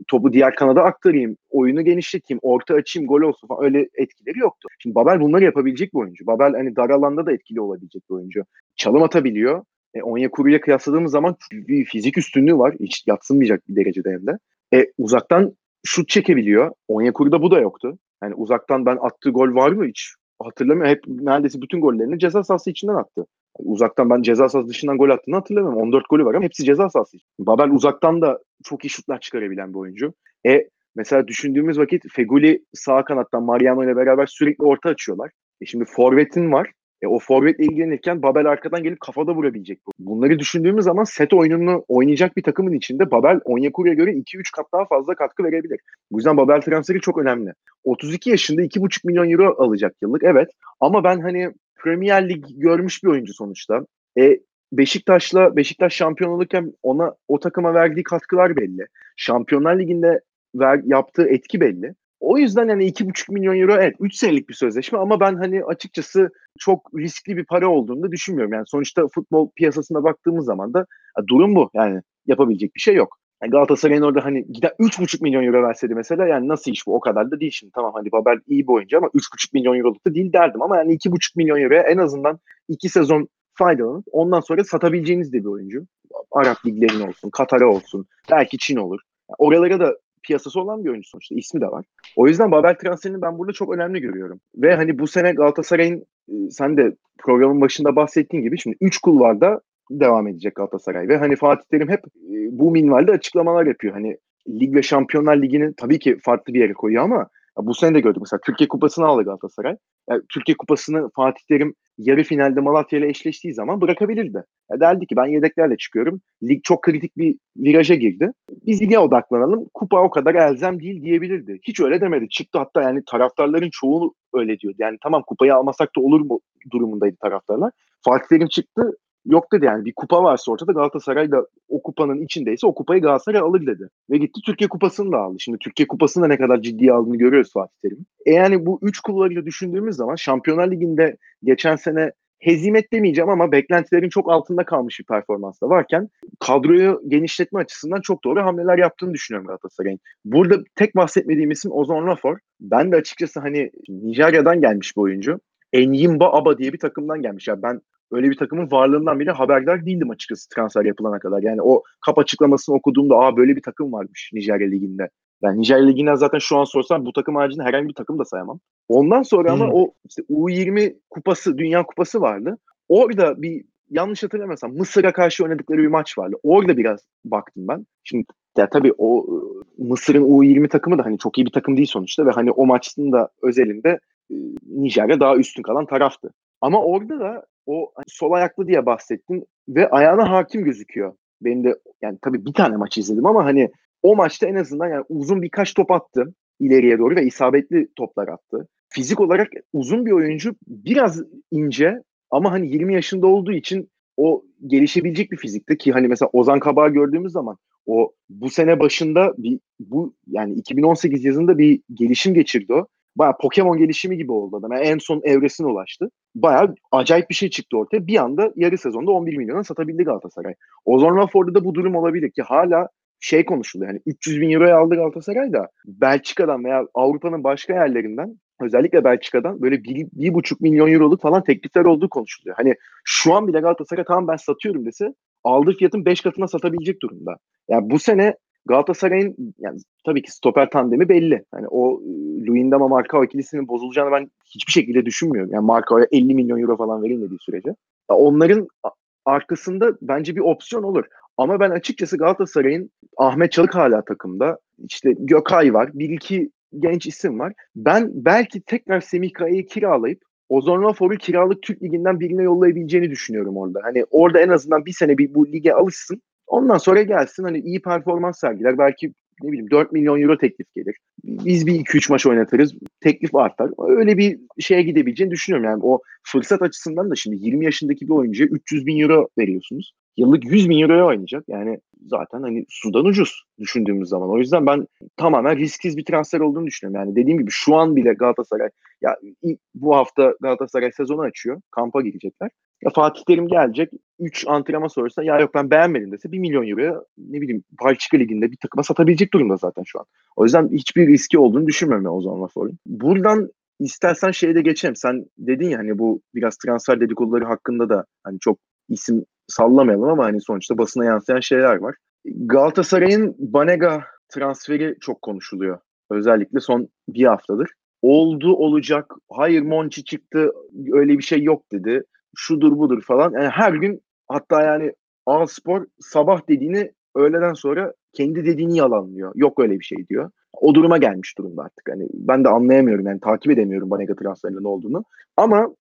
Topu diğer kanada aktarayım. Oyunu genişleteyim. Orta açayım. Gol olsun falan. Öyle etkileri yoktu. Şimdi Babel bunları yapabilecek bir oyuncu. Babel hani dar alanda da etkili olabilecek bir oyuncu. Çalım atabiliyor. E, Onyekuru kıyasladığımız zaman bir fizik üstünlüğü var. Hiç yatsınmayacak bir derecede hem de. E, uzaktan şut çekebiliyor. Onyekuru'da bu da yoktu. Yani uzaktan ben attığı gol var mı hiç hatırlamıyorum. Hep neredeyse bütün gollerini ceza sahası içinden attı. Uzaktan ben ceza sahası dışından gol attığını hatırlamıyorum. 14 golü var ama hepsi ceza sahası. Babel uzaktan da çok iyi şutlar çıkarabilen bir oyuncu. E mesela düşündüğümüz vakit Feguli sağ kanattan Mariano ile beraber sürekli orta açıyorlar. E şimdi forvetin var. E, o forvetle ilgilenirken Babel arkadan gelip kafada vurabilecek bu. Bunları düşündüğümüz zaman set oyununu oynayacak bir takımın içinde Babel Onyekuru'ya göre 2-3 kat daha fazla katkı verebilir. Bu yüzden Babel transferi çok önemli. 32 yaşında 2,5 milyon euro alacak yıllık evet. Ama ben hani Premier Lig görmüş bir oyuncu sonuçta. E, Beşiktaş'la Beşiktaş şampiyon olurken ona o takıma verdiği katkılar belli. Şampiyonlar Ligi'nde ver, yaptığı etki belli. O yüzden yani 2,5 milyon euro evet 3 senelik bir sözleşme ama ben hani açıkçası çok riskli bir para olduğunu da düşünmüyorum. Yani sonuçta futbol piyasasına baktığımız zaman da durum bu. Yani yapabilecek bir şey yok. Yani Galatasaray'ın orada hani giden 3,5 milyon euro verseydi mesela yani nasıl iş bu o kadar da değil şimdi. Tamam hani Babel iyi bir oyuncu ama 3,5 milyon euroluk da değil derdim ama yani 2,5 milyon euroya en azından 2 sezon faydalanıp ondan sonra satabileceğiniz de bir oyuncu. Arap liglerine olsun, Katar'a olsun, belki Çin olur. Yani oralara da piyasası olan bir oyuncu sonuçta. ismi de var. O yüzden Babel transferini ben burada çok önemli görüyorum. Ve hani bu sene Galatasaray'ın sen de programın başında bahsettiğin gibi şimdi 3 kulvarda devam edecek Galatasaray. Ve hani Fatih Terim hep bu minvalde açıklamalar yapıyor. Hani lig ve Şampiyonlar Ligi'ni tabii ki farklı bir yere koyuyor ama bu sene de gördük. Mesela Türkiye Kupası'nı aldı Galatasaray. Yani Türkiye Kupası'nı Fatih Terim yarı finalde Malatya ile eşleştiği zaman bırakabilirdi. Ya derdi ki ben yedeklerle çıkıyorum. Lig çok kritik bir viraja girdi. Biz lige odaklanalım. Kupa o kadar elzem değil diyebilirdi. Hiç öyle demedi. Çıktı hatta yani taraftarların çoğu öyle diyordu. Yani tamam kupayı almasak da olur mu durumundaydı taraftarlar. Fatih Terim çıktı. Yok dedi yani bir kupa varsa ortada Galatasaray da o kupanın içindeyse o kupayı Galatasaray alır dedi. Ve gitti Türkiye Kupası'nı da aldı. Şimdi Türkiye Kupası'nı da ne kadar ciddiye aldığını görüyoruz Fatih Terim. E yani bu üç kulvarıyla düşündüğümüz zaman Şampiyonlar Ligi'nde geçen sene hezimet demeyeceğim ama beklentilerin çok altında kalmış bir performans da varken kadroyu genişletme açısından çok doğru hamleler yaptığını düşünüyorum Galatasaray'ın. Burada tek bahsetmediğim isim Ozon Lafor. Ben de açıkçası hani Nijerya'dan gelmiş bir oyuncu. Enyimba Aba diye bir takımdan gelmiş. Yani ben öyle bir takımın varlığından bile haberdar değildim açıkçası transfer yapılana kadar. Yani o kap açıklamasını okuduğumda aa böyle bir takım varmış Nijerya Ligi'nde. Yani Nijerya Ligi'nden zaten şu an sorsam bu takım haricinde herhangi bir takım da sayamam. Ondan sonra ama Hmm. o işte U20 kupası, Dünya Kupası vardı. Orada bir yanlış hatırlamıyorsam Mısır'a karşı oynadıkları bir maç vardı. Orada biraz baktım ben. Şimdi ya tabii o Mısır'ın U20 takımı da hani çok iyi bir takım değil sonuçta ve hani o maçın da özelinde e, Nijerya daha üstün kalan taraftı. Ama orada da o hani sol ayaklı diye bahsettin ve ayağına hakim gözüküyor. Benim de yani tabii bir tane maç izledim ama hani o maçta en azından yani uzun birkaç top attı ileriye doğru ve isabetli toplar attı. Fizik olarak uzun bir oyuncu biraz ince ama hani 20 yaşında olduğu için o gelişebilecek bir fizikte ki hani mesela Ozan Kabak'ı gördüğümüz zaman o bu sene başında bir bu yani 2018 yazında bir gelişim geçirdi o. Baya Pokemon gelişimi gibi oldu adam. Yani en son evresine ulaştı. Baya acayip bir şey çıktı ortaya. Bir anda yarı sezonda 11 milyona satabildi Galatasaray. Ozan Rafford'da da bu durum olabilir ki hala şey konuşuluyor. Yani 300 bin euroya aldı Galatasaray da Belçika'dan veya Avrupa'nın başka yerlerinden özellikle Belçika'dan böyle bir, bir buçuk milyon euroluk falan teklifler olduğu konuşuluyor. Hani şu an bile Galatasaray tamam ben satıyorum dese aldığı fiyatın 5 katına satabilecek durumda. Yani bu sene Galatasaray'ın yani tabii ki stoper tandemi belli. Hani o e, Luyendama Markao ikilisinin bozulacağını ben hiçbir şekilde düşünmüyorum. Yani Markao'ya 50 milyon euro falan verilmediği sürece. Ya onların arkasında bence bir opsiyon olur. Ama ben açıkçası Galatasaray'ın Ahmet Çalık hala takımda. İşte Gökay var. Bir iki genç isim var. Ben belki tekrar Semih Kaya'yı kiralayıp Ozan Rafor'u kiralık Türk Ligi'nden birine yollayabileceğini düşünüyorum orada. Hani orada en azından bir sene bir bu lige alışsın. Ondan sonra gelsin hani iyi performans sergiler. Belki ne bileyim 4 milyon euro teklif gelir. Biz bir 2-3 maç oynatırız. Teklif artar. Öyle bir şeye gidebileceğini düşünüyorum. Yani o fırsat açısından da şimdi 20 yaşındaki bir oyuncuya 300 bin euro veriyorsunuz. Yıllık 100 bin euroya oynayacak. Yani zaten hani sudan ucuz düşündüğümüz zaman. O yüzden ben tamamen risksiz bir transfer olduğunu düşünüyorum. Yani dediğim gibi şu an bile Galatasaray ya bu hafta Galatasaray sezonu açıyor. Kampa girecekler. Ya Fatih Terim gelecek 3 antrenman sonrasında ya yok ben beğenmedim dese 1 milyon euroya ne bileyim Belçika Ligi'nde bir takıma satabilecek durumda zaten şu an. O yüzden hiçbir riski olduğunu düşünmüyorum o zaman Lafor'un. Buradan istersen şeye de geçelim. Sen dedin ya hani bu biraz transfer dedikoduları hakkında da hani çok isim sallamayalım ama hani sonuçta basına yansıyan şeyler var. Galatasaray'ın Banega transferi çok konuşuluyor. Özellikle son bir haftadır. Oldu olacak. Hayır Monchi çıktı. Öyle bir şey yok dedi. Şudur budur falan. Yani her gün hatta yani A-Spor sabah dediğini öğleden sonra kendi dediğini yalanlıyor. Yok öyle bir şey diyor. O duruma gelmiş durumda artık. Hani ben de anlayamıyorum yani takip edemiyorum Banega transferinin ne olduğunu. Ama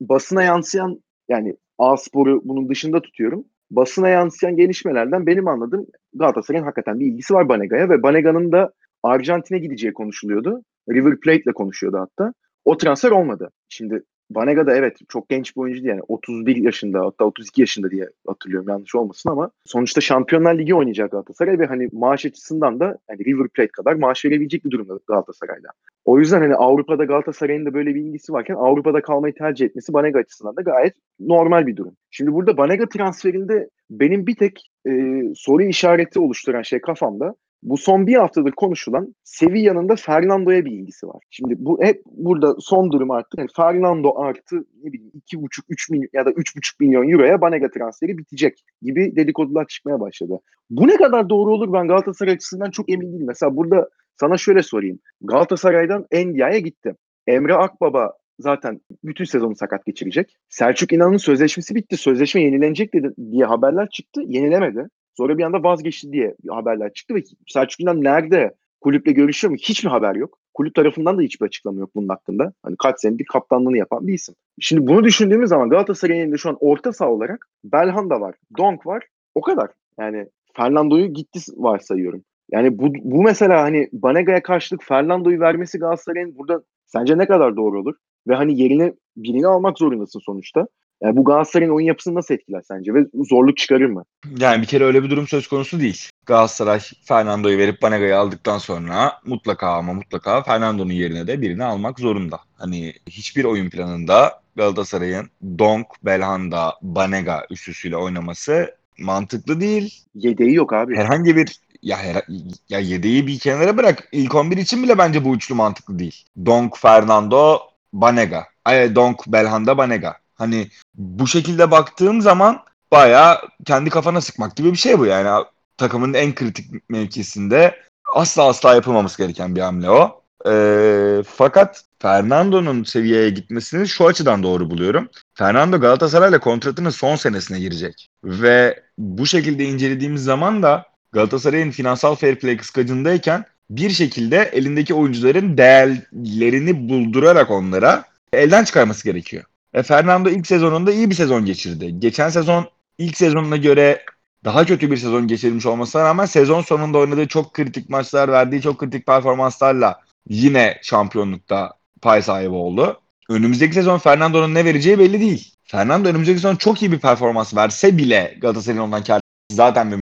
basına yansıyan yani A-Spor'u bunun dışında tutuyorum. Basına yansıyan gelişmelerden benim anladığım Galatasaray'ın hakikaten bir ilgisi var Banega'ya ve Banega'nın da Arjantin'e gideceği konuşuluyordu. River Plate'le konuşuyordu hatta. O transfer olmadı. Şimdi Banega da evet çok genç bir oyuncu yani 31 yaşında hatta 32 yaşında diye hatırlıyorum yanlış olmasın ama sonuçta Şampiyonlar Ligi oynayacak Galatasaray ve hani maaş açısından da yani River Plate kadar maaş verebilecek bir durumda Galatasaray'da. O yüzden hani Avrupa'da Galatasaray'ın da böyle bir ilgisi varken Avrupa'da kalmayı tercih etmesi Banega açısından da gayet normal bir durum. Şimdi burada Banega transferinde benim bir tek e, soru işareti oluşturan şey kafamda bu son bir haftadır konuşulan Sevilla'nın da Fernando'ya bir ilgisi var. Şimdi bu hep burada son durum artık. Yani Fernando artı ne bileyim 2,5-3 milyon ya da 3,5 milyon euroya Banega transferi bitecek gibi dedikodular çıkmaya başladı. Bu ne kadar doğru olur ben Galatasaray açısından çok emin değilim. Mesela burada sana şöyle sorayım. Galatasaray'dan Endia'ya gitti. Emre Akbaba zaten bütün sezonu sakat geçirecek. Selçuk İnan'ın sözleşmesi bitti. Sözleşme yenilenecek dedi, diye haberler çıktı. Yenilemedi. Sonra bir anda vazgeçti diye haberler çıktı ve Selçuk İnan nerede kulüple görüşüyor mu? Hiç mi haber yok? Kulüp tarafından da hiçbir açıklama yok bunun hakkında. Hani kaç senedir kaptanlığını yapan bir isim. Şimdi bunu düşündüğümüz zaman Galatasaray'ın elinde şu an orta saha olarak Belhanda var, Donk var. O kadar. Yani Fernando'yu gitti varsayıyorum. Yani bu, bu mesela hani Banega'ya karşılık Fernando'yu vermesi Galatasaray'ın burada sence ne kadar doğru olur? Ve hani yerine birini almak zorundasın sonuçta. Yani bu Galatasaray'ın oyun yapısını nasıl etkiler sence ve zorluk çıkarır mı? Yani bir kere öyle bir durum söz konusu değil. Galatasaray Fernando'yu verip Banega'yı aldıktan sonra mutlaka ama mutlaka Fernando'nun yerine de birini almak zorunda. Hani hiçbir oyun planında Galatasaray'ın Donk, Belhanda, Banega üçlüsüyle oynaması mantıklı değil. Yedeği yok abi. Herhangi bir ya, her, ya yedeği bir kenara bırak. İlk 11 için bile bence bu üçlü mantıklı değil. Donk, Fernando, Banega. Ay, Donk, Belhanda, Banega. Hani bu şekilde baktığım zaman bayağı kendi kafana sıkmak gibi bir şey bu yani. Takımın en kritik mevkisinde asla asla yapılmaması gereken bir hamle o. Ee, fakat Fernando'nun seviyeye gitmesini şu açıdan doğru buluyorum. Fernando Galatasaray'la kontratının son senesine girecek. Ve bu şekilde incelediğimiz zaman da Galatasaray'ın finansal fair play kıskacındayken bir şekilde elindeki oyuncuların değerlerini buldurarak onlara elden çıkarması gerekiyor. E Fernando ilk sezonunda iyi bir sezon geçirdi. Geçen sezon ilk sezonuna göre daha kötü bir sezon geçirmiş olmasına rağmen sezon sonunda oynadığı çok kritik maçlar, verdiği çok kritik performanslarla yine şampiyonlukta pay sahibi oldu. Önümüzdeki sezon Fernando'nun ne vereceği belli değil. Fernando önümüzdeki sezon çok iyi bir performans verse bile Galatasaray'ın ondan kar zaten bir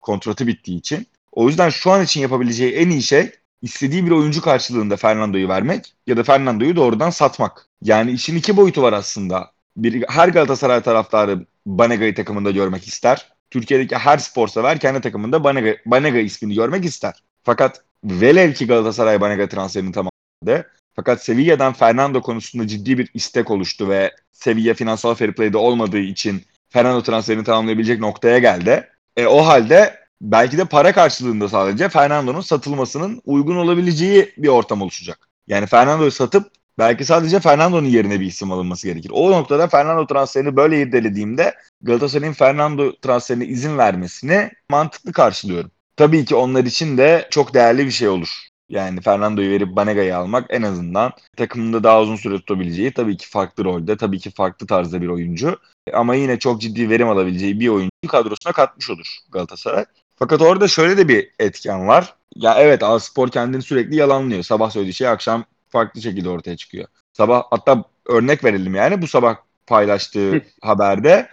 kontratı bittiği için. O yüzden şu an için yapabileceği en iyi şey istediği bir oyuncu karşılığında Fernando'yu vermek ya da Fernando'yu doğrudan satmak. Yani işin iki boyutu var aslında. Bir, her Galatasaray taraftarı Banega'yı takımında görmek ister. Türkiye'deki her spor sever kendi takımında Banega, Banega ismini görmek ister. Fakat velev ki Galatasaray Banega transferini tamamladı. Fakat Sevilla'dan Fernando konusunda ciddi bir istek oluştu ve Sevilla finansal fair play'de olmadığı için Fernando transferini tamamlayabilecek noktaya geldi. E, o halde belki de para karşılığında sadece Fernando'nun satılmasının uygun olabileceği bir ortam oluşacak. Yani Fernando'yu satıp belki sadece Fernando'nun yerine bir isim alınması gerekir. O noktada Fernando transferini böyle irdelediğimde Galatasaray'ın Fernando transferine izin vermesini mantıklı karşılıyorum. Tabii ki onlar için de çok değerli bir şey olur. Yani Fernando'yu verip Banega'yı almak en azından takımında daha uzun süre tutabileceği tabii ki farklı rolde, tabii ki farklı tarzda bir oyuncu. Ama yine çok ciddi verim alabileceği bir oyuncu kadrosuna katmış olur Galatasaray. Fakat orada şöyle de bir etken var. Ya evet Spor kendini sürekli yalanlıyor. Sabah söylediği şey akşam farklı şekilde ortaya çıkıyor. Sabah hatta örnek verelim yani bu sabah paylaştığı haberde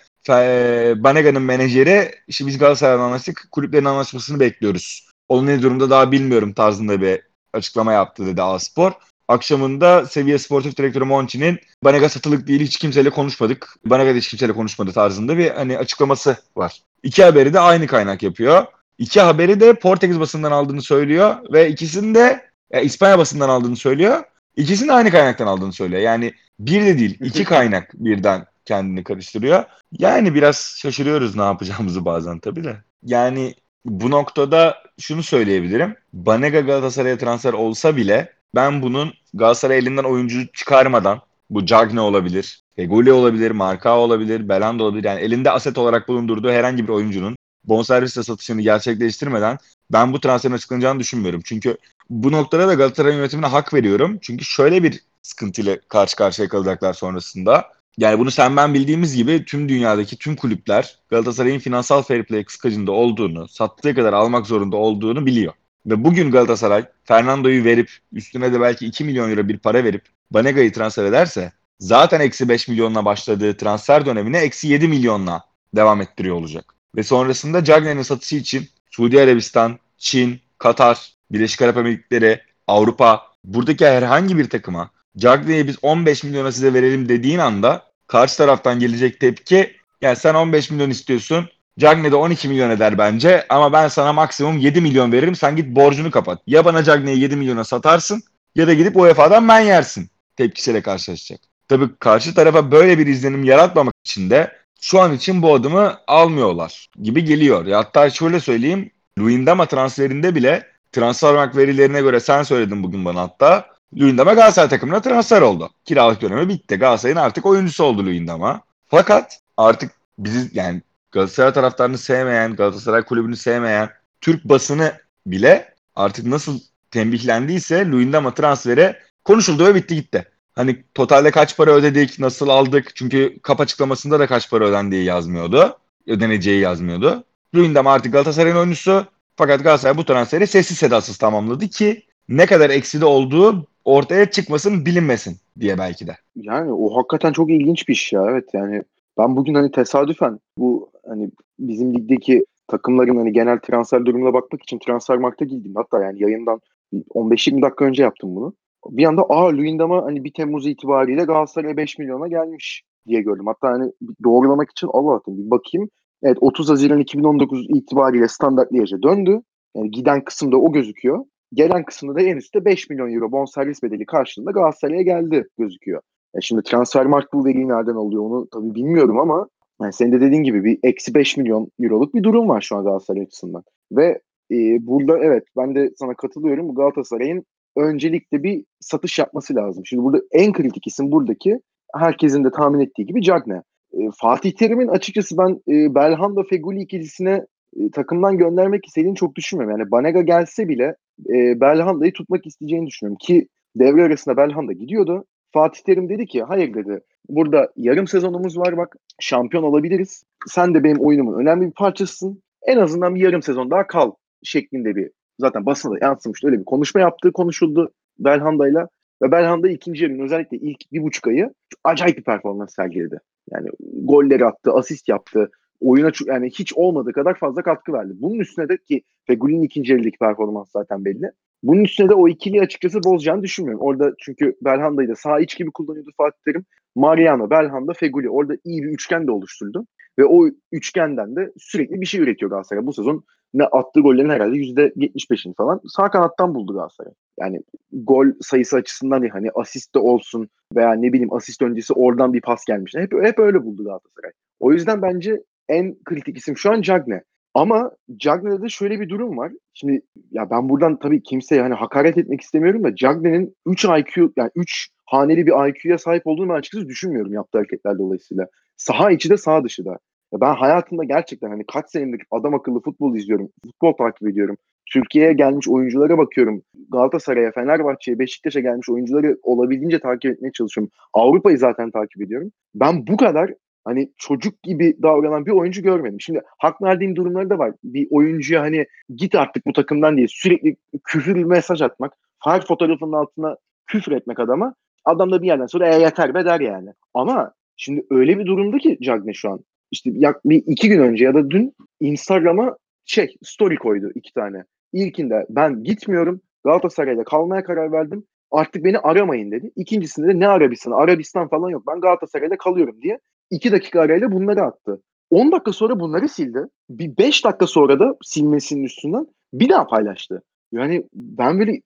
Banega'nın menajeri işte biz Galatasaray'la anlaştık kulüplerin anlaşmasını bekliyoruz. Onun ne durumda daha bilmiyorum tarzında bir açıklama yaptı dedi Aspor. Akşamında Seviye Sportif Direktörü Monchi'nin Banega satılık değil hiç kimseyle konuşmadık. Banega hiç kimseyle konuşmadı tarzında bir hani açıklaması var. İki haberi de aynı kaynak yapıyor. İki haberi de Portekiz basından aldığını söylüyor ve ikisini de ya İspanya basından aldığını söylüyor. İkisini de aynı kaynaktan aldığını söylüyor. Yani bir de değil iki kaynak birden kendini karıştırıyor. Yani biraz şaşırıyoruz ne yapacağımızı bazen tabii de. Yani bu noktada şunu söyleyebilirim. Banega Galatasaray'a transfer olsa bile ben bunun Galatasaray elinden oyuncu çıkarmadan bu Cagne olabilir, Feguli olabilir, Marka olabilir, Belanda olabilir. Yani elinde aset olarak bulundurduğu herhangi bir oyuncunun bonservisle satışını gerçekleştirmeden ben bu transferin açıklanacağını düşünmüyorum. Çünkü bu noktada da Galatasaray yönetimine hak veriyorum. Çünkü şöyle bir sıkıntıyla karşı karşıya kalacaklar sonrasında. Yani bunu sen ben bildiğimiz gibi tüm dünyadaki tüm kulüpler Galatasaray'ın finansal fair play kıskacında olduğunu, sattığı kadar almak zorunda olduğunu biliyor. Ve bugün Galatasaray Fernando'yu verip üstüne de belki 2 milyon euro bir para verip Banega'yı transfer ederse zaten eksi 5 milyonla başladığı transfer dönemine eksi 7 milyonla devam ettiriyor olacak. Ve sonrasında Cagney'in satışı için Suudi Arabistan, Çin, Katar, Birleşik Arap Emirlikleri, Avrupa buradaki herhangi bir takıma Cagney'i biz 15 milyona size verelim dediğin anda karşı taraftan gelecek tepki yani sen 15 milyon istiyorsun Cagney de 12 milyon eder bence ama ben sana maksimum 7 milyon veririm sen git borcunu kapat. Ya bana Cagney'i 7 milyona satarsın ya da gidip UEFA'dan ben yersin tepkisiyle karşılaşacak. Tabii karşı tarafa böyle bir izlenim yaratmamak için de şu an için bu adımı almıyorlar gibi geliyor. Ya hatta şöyle söyleyeyim Luyendama transferinde bile transfer verilerine göre sen söyledin bugün bana hatta Luyendama Galatasaray takımına transfer oldu. Kiralık dönemi bitti. Galatasaray'ın artık oyuncusu oldu Luyendama. Fakat artık bizi yani Galatasaray taraftarını sevmeyen, Galatasaray kulübünü sevmeyen Türk basını bile artık nasıl tembihlendiyse Luyendama transferi konuşuldu ve bitti gitti. Hani totalde kaç para ödedik, nasıl aldık? Çünkü kap açıklamasında da kaç para ödendiği yazmıyordu. Ödeneceği yazmıyordu. Luyendama artık Galatasaray'ın oyuncusu. Fakat Galatasaray bu transferi sessiz sedasız tamamladı ki ne kadar ekside olduğu ortaya çıkmasın bilinmesin diye belki de. Yani o hakikaten çok ilginç bir iş ya. Evet yani ben bugün hani tesadüfen bu hani bizim ligdeki takımların hani genel transfer durumuna bakmak için transfer markta girdim. Hatta yani yayından 15-20 dakika önce yaptım bunu. Bir anda aa Luyendam'a hani 1 Temmuz itibariyle Galatasaray'a 5 milyona gelmiş diye gördüm. Hatta hani doğrulamak için Allah Allah bir bakayım. Evet 30 Haziran 2019 itibariyle standart Liège'e döndü. Yani giden kısımda o gözüküyor. Gelen kısımda da en üstte 5 milyon euro bonservis bedeli karşılığında Galatasaray'a geldi gözüküyor. Ya şimdi transfer mark bu veriyi nereden oluyor onu tabii bilmiyorum ama yani senin de dediğin gibi bir eksi 5 milyon euroluk bir durum var şu an Galatasaray açısından. Ve e, burada evet ben de sana katılıyorum. Galatasaray'ın öncelikle bir satış yapması lazım. Şimdi burada en kritik isim buradaki herkesin de tahmin ettiği gibi Cagne. E, Fatih Terim'in açıkçası ben e, Belhanda Feguli ikilisine e, takımdan göndermek istediğini çok düşünmüyorum. Yani Banega gelse bile e, Belhanda'yı tutmak isteyeceğini düşünüyorum. Ki devre arasında Belhanda gidiyordu. Fatih Terim dedi ki hayır dedi. Burada yarım sezonumuz var bak şampiyon olabiliriz. Sen de benim oyunumun önemli bir parçasısın. En azından bir yarım sezon daha kal şeklinde bir zaten basına da yansımıştı. Öyle bir konuşma yaptığı konuşuldu Belhanda'yla. Ve Belhanda ikinci yarının özellikle ilk bir buçuk ayı acayip bir performans sergiledi. Yani golleri attı, asist yaptı. Oyuna yani hiç olmadığı kadar fazla katkı verdi. Bunun üstüne de ki Fegüli'nin ikinci yarıdaki performans zaten belli. Bunun üstüne de o ikili açıkçası bozacağını düşünmüyorum. Orada çünkü Belhanda'yı da sağ iç gibi kullanıyordu Fatih Terim. Mariano, Belhanda, Feguli orada iyi bir üçgen de oluşturdu. Ve o üçgenden de sürekli bir şey üretiyor Galatasaray. Bu sezon ne attığı gollerin herhalde %75'ini falan sağ kanattan buldu Galatasaray. Yani gol sayısı açısından değil hani asist de olsun veya ne bileyim asist öncesi oradan bir pas gelmiş. Hep, hep öyle buldu Galatasaray. O yüzden bence en kritik isim şu an Cagne. Ama Cagne'de de şöyle bir durum var. Şimdi ya ben buradan tabii kimseye hani hakaret etmek istemiyorum da Cagne'nin 3 IQ yani 3 haneli bir IQ'ya sahip olduğunu ben açıkçası düşünmüyorum yaptığı hareketler dolayısıyla. Saha içi de sağ dışı da. Ya ben hayatımda gerçekten hani kaç senedir adam akıllı futbol izliyorum, futbol takip ediyorum. Türkiye'ye gelmiş oyunculara bakıyorum. Galatasaray'a, Fenerbahçe'ye, Beşiktaş'a gelmiş oyuncuları olabildiğince takip etmeye çalışıyorum. Avrupa'yı zaten takip ediyorum. Ben bu kadar hani çocuk gibi davranan bir oyuncu görmedim. Şimdi hak verdiğim durumları da var. Bir oyuncuya hani git artık bu takımdan diye sürekli küfür mesaj atmak, faal fotoğrafının altına küfür etmek adama adam da bir yerden sonra e yeter be der yani. Ama şimdi öyle bir durumda ki Cagne şu an. İşte yak, bir iki gün önce ya da dün Instagram'a şey story koydu iki tane. İlkinde ben gitmiyorum Galatasaray'da kalmaya karar verdim. Artık beni aramayın dedi. İkincisinde de ne Arabistan? Arabistan falan yok. Ben Galatasaray'da kalıyorum diye 2 dakika arayla bunları attı. 10 dakika sonra bunları sildi. Bir 5 dakika sonra da silmesinin üstünden bir daha paylaştı. Yani ben böyle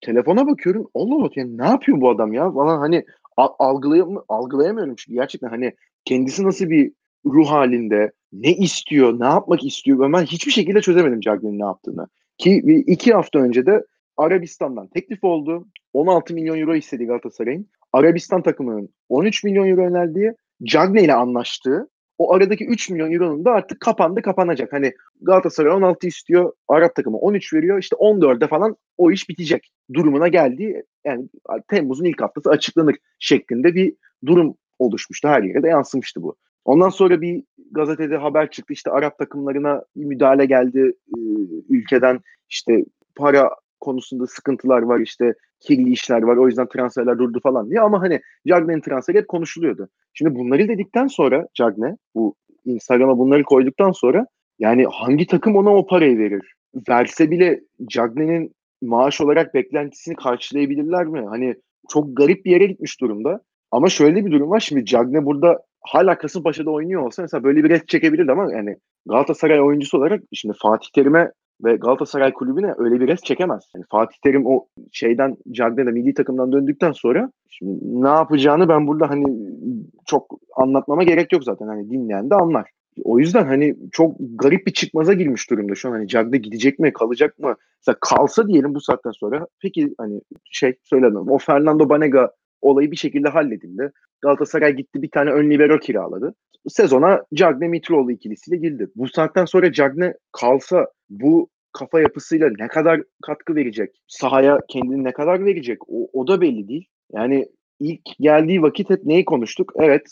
telefona bakıyorum. Allah Allah yani ne yapıyor bu adam ya? Falan hani algılayam algılayamıyorum çünkü gerçekten hani kendisi nasıl bir ruh halinde, ne istiyor, ne yapmak istiyor ben hiçbir şekilde çözemedim Cagney'in ne yaptığını. Ki iki hafta önce de Arabistan'dan teklif oldu. 16 milyon euro istedi Galatasaray'ın. Arabistan takımının 13 milyon euro önerdiği Cagne ile anlaştığı o aradaki 3 milyon euronun da artık kapandı kapanacak. Hani Galatasaray 16 istiyor, Arap takımı 13 veriyor. İşte 14'e falan o iş bitecek durumuna geldi. Yani Temmuz'un ilk haftası açıklanır şeklinde bir durum oluşmuştu. Her yere de yansımıştı bu. Ondan sonra bir gazetede haber çıktı. İşte Arap takımlarına müdahale geldi e, ülkeden. işte para konusunda sıkıntılar var işte kirli işler var o yüzden transferler durdu falan diye ama hani Cagne'nin transferi hep konuşuluyordu. Şimdi bunları dedikten sonra Cagne bu Instagram'a bunları koyduktan sonra yani hangi takım ona o parayı verir? Verse bile Cagne'nin maaş olarak beklentisini karşılayabilirler mi? Hani çok garip bir yere gitmiş durumda. Ama şöyle bir durum var. Şimdi Cagne burada hala Kasımpaşa'da oynuyor olsa mesela böyle bir red çekebilirdi ama yani Galatasaray oyuncusu olarak şimdi Fatih Terim'e ve Galatasaray kulübüne öyle bir res çekemez. Yani Fatih Terim o şeyden Cagne'de milli takımdan döndükten sonra şimdi ne yapacağını ben burada hani çok anlatmama gerek yok zaten. Hani dinleyen de anlar. O yüzden hani çok garip bir çıkmaza girmiş durumda şu an. Hani Cagne gidecek mi, kalacak mı? Mesela kalsa diyelim bu saatten sonra. Peki hani şey söyledim. O Fernando Banega olayı bir şekilde halledildi. Galatasaray gitti bir tane ön libero kiraladı. Sezona Cagne Mitroğlu ikilisiyle girdi. Bu saatten sonra Cagne kalsa bu kafa yapısıyla ne kadar katkı verecek? Sahaya kendini ne kadar verecek? O, o da belli değil. Yani ilk geldiği vakit hep neyi konuştuk? Evet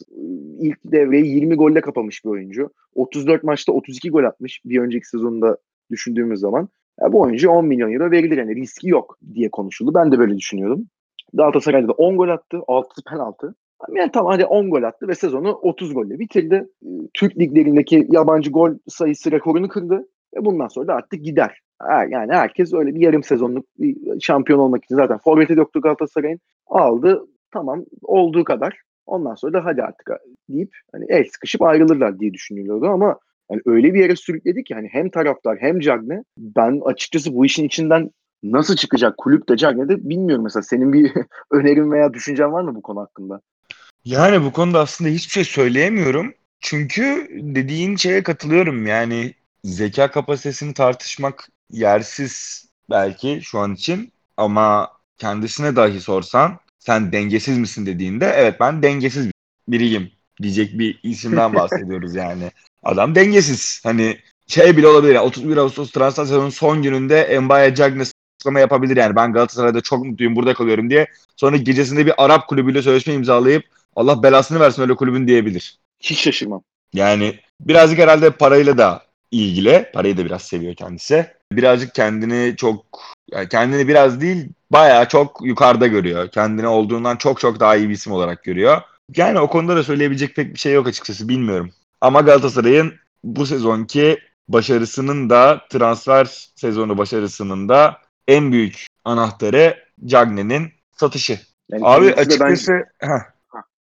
ilk devreyi 20 golle kapamış bir oyuncu. 34 maçta 32 gol atmış bir önceki sezonda düşündüğümüz zaman. Ya bu oyuncu 10 milyon euro verilir yani riski yok diye konuşuldu. Ben de böyle düşünüyordum. Galatasaray'da da 10 gol attı. 6 penaltı. Yani tamam hadi 10 gol attı ve sezonu 30 golle bitirdi. Türk liglerindeki yabancı gol sayısı rekorunu kırdı. Ve bundan sonra da artık gider. Yani herkes öyle bir yarım sezonluk bir şampiyon olmak için zaten forveti yoktu Galatasaray'ın. Aldı tamam olduğu kadar. Ondan sonra da hadi artık deyip hani el sıkışıp ayrılırlar diye düşünülüyordu ama yani öyle bir yere sürükledi ki hani hem taraftar hem Cagne ben açıkçası bu işin içinden nasıl çıkacak kulüp de Cagne de bilmiyorum mesela senin bir önerin veya düşüncen var mı bu konu hakkında? Yani bu konuda aslında hiçbir şey söyleyemiyorum. Çünkü dediğin şeye katılıyorum. Yani zeka kapasitesini tartışmak yersiz belki şu an için ama kendisine dahi sorsan sen dengesiz misin dediğinde evet ben dengesiz biriyim diyecek bir isimden bahsediyoruz yani. Adam dengesiz. Hani şey bile olabilir. Yani 31 Ağustos transfer sezonunun son gününde Mbaye Cagne açıklama yapabilir yani. Ben Galatasaray'da çok mutluyum burada kalıyorum diye. Sonra gecesinde bir Arap kulübüyle sözleşme imzalayıp Allah belasını versin öyle kulübün diyebilir. Hiç şaşırmam. Yani birazcık herhalde parayla da ilgili. Parayı da biraz seviyor kendisi. Birazcık kendini çok yani kendini biraz değil bayağı çok yukarıda görüyor. Kendini olduğundan çok çok daha iyi bir isim olarak görüyor. Yani o konuda da söyleyebilecek pek bir şey yok açıkçası bilmiyorum. Ama Galatasaray'ın bu sezonki başarısının da transfer sezonu başarısının da en büyük anahtarı Cagne'nin satışı. Yani Abi açıkçası ben...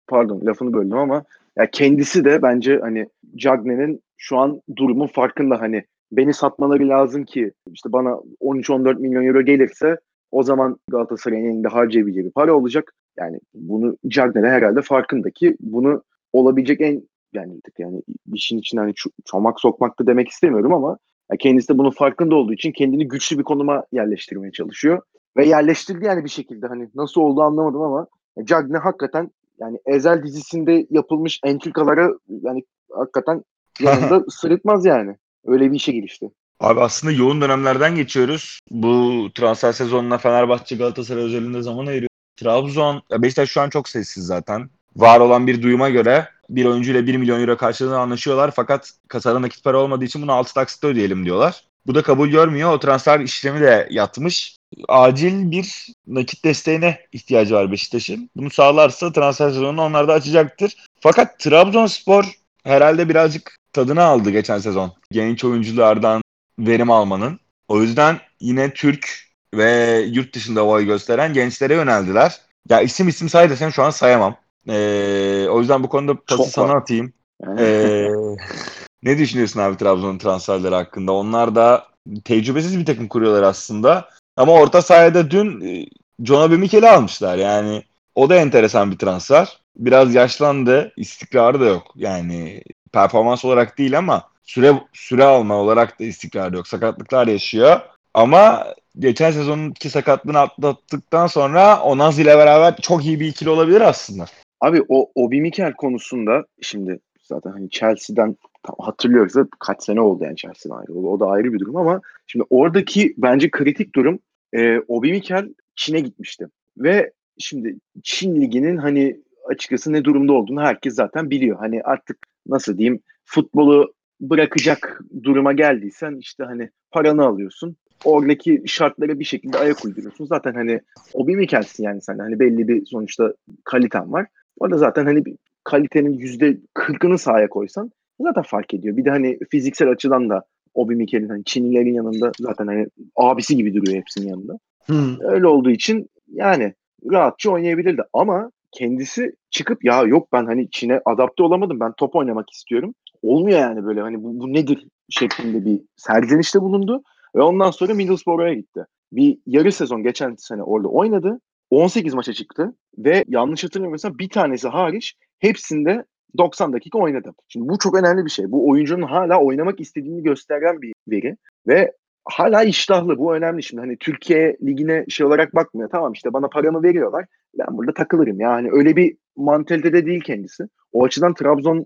pardon lafını böldüm ama ya kendisi de bence hani Cagne'nin şu an durumun farkında hani beni satmaları lazım ki işte bana 13-14 milyon euro gelirse o zaman Galatasaray'ın elinde harcayabileceği bir para olacak. Yani bunu Cagne de herhalde farkında ki bunu olabilecek en yani yani işin içine hani çomak sokmak da demek istemiyorum ama kendisi de bunun farkında olduğu için kendini güçlü bir konuma yerleştirmeye çalışıyor. Ve yerleştirdi yani bir şekilde hani nasıl oldu anlamadım ama Cagne hakikaten yani Ezel dizisinde yapılmış entrikalara yani hakikaten yanında sırıtmaz yani. Öyle bir işe girişti. Abi aslında yoğun dönemlerden geçiyoruz. Bu transfer sezonuna Fenerbahçe Galatasaray özelinde zaman ayırıyor. Trabzon, Beşiktaş şu an çok sessiz zaten. Var olan bir duyuma göre bir oyuncuyla 1 milyon euro karşılığında anlaşıyorlar fakat kasada nakit para olmadığı için bunu 6 taksitte ödeyelim diyorlar. Bu da kabul görmüyor. O transfer işlemi de yatmış. Acil bir nakit desteğine ihtiyacı var Beşiktaş'ın. Bunu sağlarsa transfer sezonunu onlar da açacaktır. Fakat Trabzonspor herhalde birazcık tadını aldı geçen sezon. Genç oyunculardan verim almanın. O yüzden yine Türk ve yurt dışında boy gösteren gençlere yöneldiler. Ya isim isim say desem şu an sayamam. Ee, o yüzden bu konuda pası Çok sana var. atayım. Ee, ne düşünüyorsun abi Trabzon'un transferleri hakkında? Onlar da tecrübesiz bir takım kuruyorlar aslında. Ama orta sahada dün e, John Obi Mikel'i almışlar. Yani o da enteresan bir transfer. Biraz yaşlandı. istikrarı da yok. Yani performans olarak değil ama süre süre alma olarak da istikrar yok. Sakatlıklar yaşıyor. Ama geçen sezonun iki sakatlığını atlattıktan sonra Onaz ile beraber çok iyi bir ikili olabilir aslında. Abi o Obi Mikel konusunda şimdi zaten hani Chelsea'den hatırlıyoruz kaç sene oldu yani Chelsea'den ayrıldı. O da ayrı bir durum ama şimdi oradaki bence kritik durum e, Obi Mikel Çin'e gitmişti. Ve şimdi Çin liginin hani açıkçası ne durumda olduğunu herkes zaten biliyor. Hani artık nasıl diyeyim futbolu bırakacak duruma geldiysen işte hani paranı alıyorsun. Oradaki şartlara bir şekilde ayak uyduruyorsun. Zaten hani o Mikel'sin yani sen hani belli bir sonuçta kaliten var. Orada zaten hani bir kalitenin yüzde kırkını sahaya koysan zaten fark ediyor. Bir de hani fiziksel açıdan da Obi Mikel'in hani Çinlilerin yanında zaten hani abisi gibi duruyor hepsinin yanında. Hmm. Öyle olduğu için yani rahatça oynayabilirdi ama kendisi çıkıp ya yok ben hani Çin'e adapte olamadım ben top oynamak istiyorum. Olmuyor yani böyle hani bu, bu nedir şeklinde bir serzenişte bulundu ve ondan sonra Middlesbrough'a gitti. Bir yarı sezon geçen sene orada oynadı. 18 maça çıktı ve yanlış hatırlamıyorsam bir tanesi hariç hepsinde 90 dakika oynadı. Şimdi bu çok önemli bir şey. Bu oyuncunun hala oynamak istediğini gösteren bir veri ve hala iştahlı. Bu önemli şimdi. Hani Türkiye ligine şey olarak bakmıyor. Tamam işte bana paramı veriyorlar. Ben burada takılırım. Yani öyle bir mantalitede değil kendisi. O açıdan Trabzon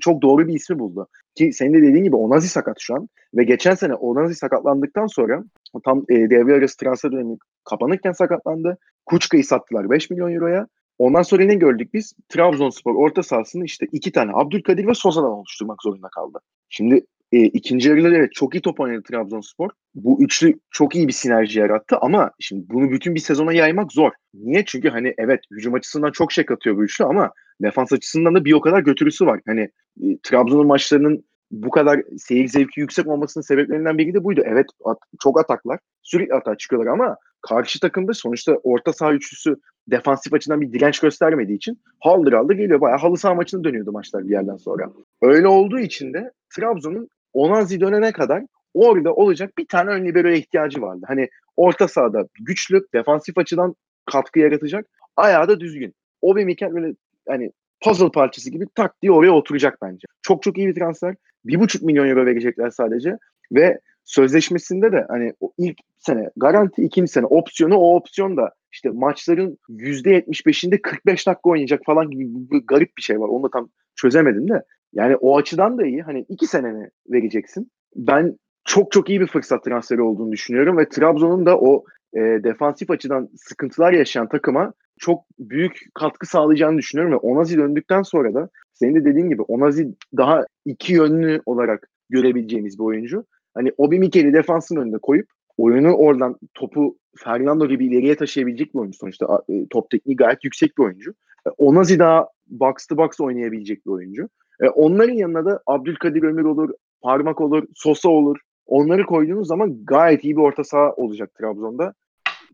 çok doğru bir ismi buldu. Ki senin de dediğin gibi Onazi sakat şu an. Ve geçen sene Onazi sakatlandıktan sonra tam e, devre arası transfer dönemi kapanırken sakatlandı. Kuçka'yı sattılar 5 milyon euroya. Ondan sonra ne gördük biz? Trabzonspor orta sahasını işte iki tane Abdülkadir ve Sosa'dan oluşturmak zorunda kaldı. Şimdi e, ikinci yarıda evet çok iyi top oynadı Trabzonspor. Bu üçlü çok iyi bir sinerji yarattı ama şimdi bunu bütün bir sezona yaymak zor. Niye? Çünkü hani evet hücum açısından çok şey katıyor bu üçlü ama defans açısından da bir o kadar götürüsü var. Hani e, Trabzon'un maçlarının bu kadar seyir zevki yüksek olmasının sebeplerinden biri de buydu. Evet at, çok ataklar. Sürekli atak çıkıyorlar ama karşı takımda sonuçta orta saha üçlüsü defansif açıdan bir direnç göstermediği için haldır haldır geliyor. Bayağı halı saha maçına dönüyordu maçlar bir yerden sonra. Öyle olduğu için de Trabzon'un Onazi dönene kadar orada olacak bir tane ön libero'ya ihtiyacı vardı. Hani orta sahada güçlü, defansif açıdan katkı yaratacak. Ayağı da düzgün. O ve Mikel böyle hani puzzle parçası gibi tak diye oraya oturacak bence. Çok çok iyi bir transfer. Bir buçuk milyon euro verecekler sadece. Ve sözleşmesinde de hani o ilk sene garanti, ikinci sene opsiyonu o opsiyon da işte maçların %75'inde 45 dakika oynayacak falan gibi garip bir şey var. Onu da tam çözemedim de. Yani o açıdan da iyi. Hani iki seneni vereceksin. Ben çok çok iyi bir fırsat transferi olduğunu düşünüyorum ve Trabzon'un da o e, defansif açıdan sıkıntılar yaşayan takıma çok büyük katkı sağlayacağını düşünüyorum ve Onazi döndükten sonra da senin de dediğin gibi Onazi daha iki yönlü olarak görebileceğimiz bir oyuncu. Hani Obi Mikel'i defansın önünde koyup oyunu oradan topu Fernando gibi ileriye taşıyabilecek bir oyuncu sonuçta. E, top tekniği gayet yüksek bir oyuncu. E, Onazi daha box to box oynayabilecek bir oyuncu. E, onların yanına da Abdülkadir Ömür olur, Parmak olur, Sosa olur. Onları koyduğunuz zaman gayet iyi bir orta saha olacak Trabzon'da.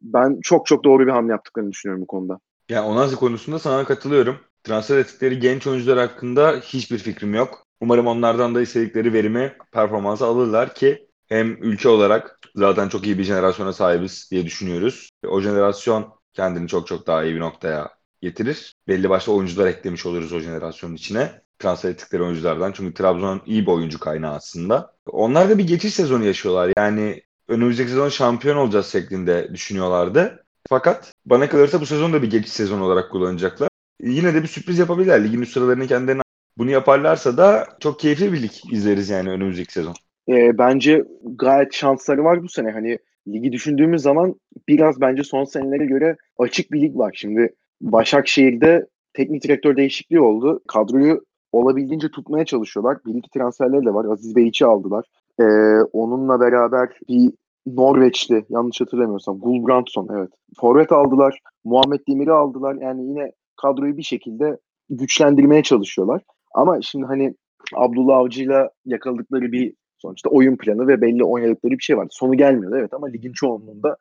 Ben çok çok doğru bir hamle yaptıklarını düşünüyorum bu konuda. Yani Onazi konusunda sana katılıyorum. Transfer ettikleri genç oyuncular hakkında hiçbir fikrim yok. Umarım onlardan da istedikleri verimi, performansı alırlar ki hem ülke olarak zaten çok iyi bir jenerasyona sahibiz diye düşünüyoruz. O jenerasyon kendini çok çok daha iyi bir noktaya getirir. Belli başlı oyuncular eklemiş oluruz o jenerasyonun içine. Transfer ettikleri oyunculardan. Çünkü Trabzon iyi bir oyuncu kaynağı aslında. Onlar da bir geçiş sezonu yaşıyorlar. Yani önümüzdeki sezon şampiyon olacağız şeklinde düşünüyorlardı. Fakat bana kalırsa bu sezon da bir geçiş sezonu olarak kullanacaklar. Yine de bir sürpriz yapabilirler. Ligin üst sıralarını kendilerine bunu yaparlarsa da çok keyifli bir lig izleriz yani önümüzdeki sezon. E, bence gayet şansları var bu sene. Hani ligi düşündüğümüz zaman biraz bence son senelere göre açık bir lig var. Şimdi Başakşehir'de teknik direktör değişikliği oldu. Kadroyu olabildiğince tutmaya çalışıyorlar. Bir iki transferleri de var. Aziz Beyç'i aldılar. Ee, onunla beraber bir Norveçli yanlış hatırlamıyorsam Gulbranson evet. Forvet aldılar. Muhammed Demir'i aldılar. Yani yine kadroyu bir şekilde güçlendirmeye çalışıyorlar. Ama şimdi hani Abdullah Avcı'yla yakaladıkları bir sonuçta oyun planı ve belli oynadıkları bir şey vardı. Sonu gelmiyordu evet ama ligin çoğunluğunda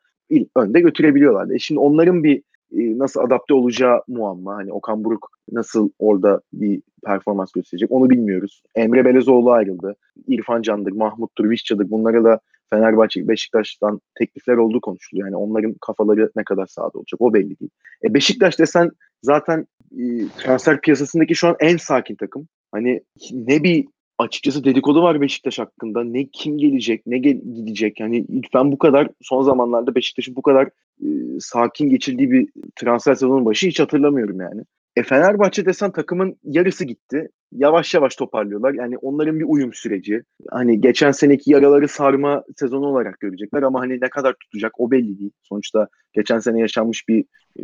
önde götürebiliyorlardı. E şimdi onların bir nasıl adapte olacağı muamma. Hani Okan Buruk nasıl orada bir performans gösterecek onu bilmiyoruz. Emre Belezoğlu ayrıldı. İrfan Can'dır, Mahmut'tur, Vişça'dır bunlara da Fenerbahçe, Beşiktaş'tan teklifler olduğu konuşuluyor. Yani onların kafaları ne kadar sahada olacak o belli değil. E Beşiktaş desen zaten e, transfer piyasasındaki şu an en sakin takım. Hani ne bir açıkçası dedikodu var Beşiktaş hakkında. Ne kim gelecek, ne gel- gidecek. Yani ben bu kadar son zamanlarda Beşiktaş'ın bu kadar e, sakin geçildiği bir transfer sezonun başı hiç hatırlamıyorum yani. E Fenerbahçe desen takımın yarısı gitti. Yavaş yavaş toparlıyorlar. Yani onların bir uyum süreci. Hani geçen seneki yaraları sarma sezonu olarak görecekler ama hani ne kadar tutacak o belli değil. Sonuçta geçen sene yaşanmış bir e,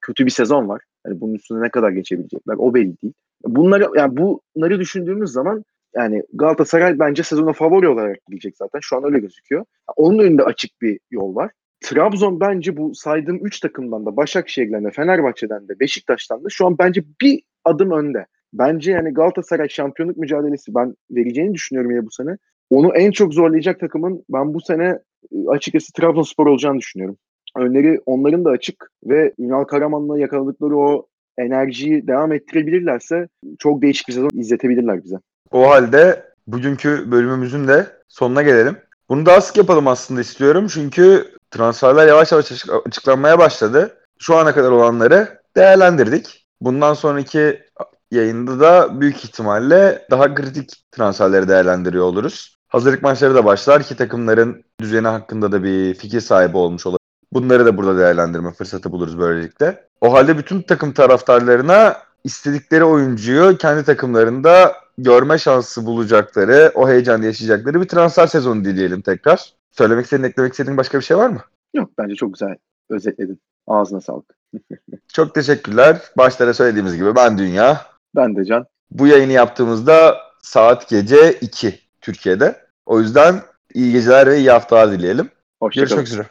kötü bir sezon var. Yani bunun üstüne ne kadar geçebilecekler o belli değil. Bunları yani bunları düşündüğümüz zaman yani Galatasaray bence sezona favori olarak gidecek zaten. Şu an öyle gözüküyor. Onun önünde açık bir yol var. Trabzon bence bu saydığım 3 takımdan da Başakşehir'den de Fenerbahçe'den de Beşiktaş'tan da şu an bence bir adım önde. Bence yani Galatasaray şampiyonluk mücadelesi ben vereceğini düşünüyorum ya bu sene. Onu en çok zorlayacak takımın ben bu sene e, açıkçası Trabzonspor olacağını düşünüyorum. Önleri onların da açık ve Ünal Karaman'la yakaladıkları o enerjiyi devam ettirebilirlerse çok değişik bir sezon izletebilirler bize. O halde bugünkü bölümümüzün de sonuna gelelim. Bunu daha sık yapalım aslında istiyorum. Çünkü transferler yavaş yavaş açıklanmaya başladı. Şu ana kadar olanları değerlendirdik. Bundan sonraki yayında da büyük ihtimalle daha kritik transferleri değerlendiriyor oluruz. Hazırlık maçları da başlar ki takımların düzeni hakkında da bir fikir sahibi olmuş olur. Bunları da burada değerlendirme fırsatı buluruz böylelikle. O halde bütün takım taraftarlarına istedikleri oyuncuyu kendi takımlarında görme şansı bulacakları, o heyecanı yaşayacakları bir transfer sezonu dileyelim tekrar. Söylemek istediğin, eklemek istediğin başka bir şey var mı? Yok bence çok güzel özetledin. Ağzına sağlık. Çok teşekkürler. Başlara söylediğimiz gibi ben Dünya. Ben de Can. Bu yayını yaptığımızda saat gece 2 Türkiye'de. O yüzden iyi geceler ve iyi haftalar dileyelim. Hoşçakalın. Görüşmek üzere.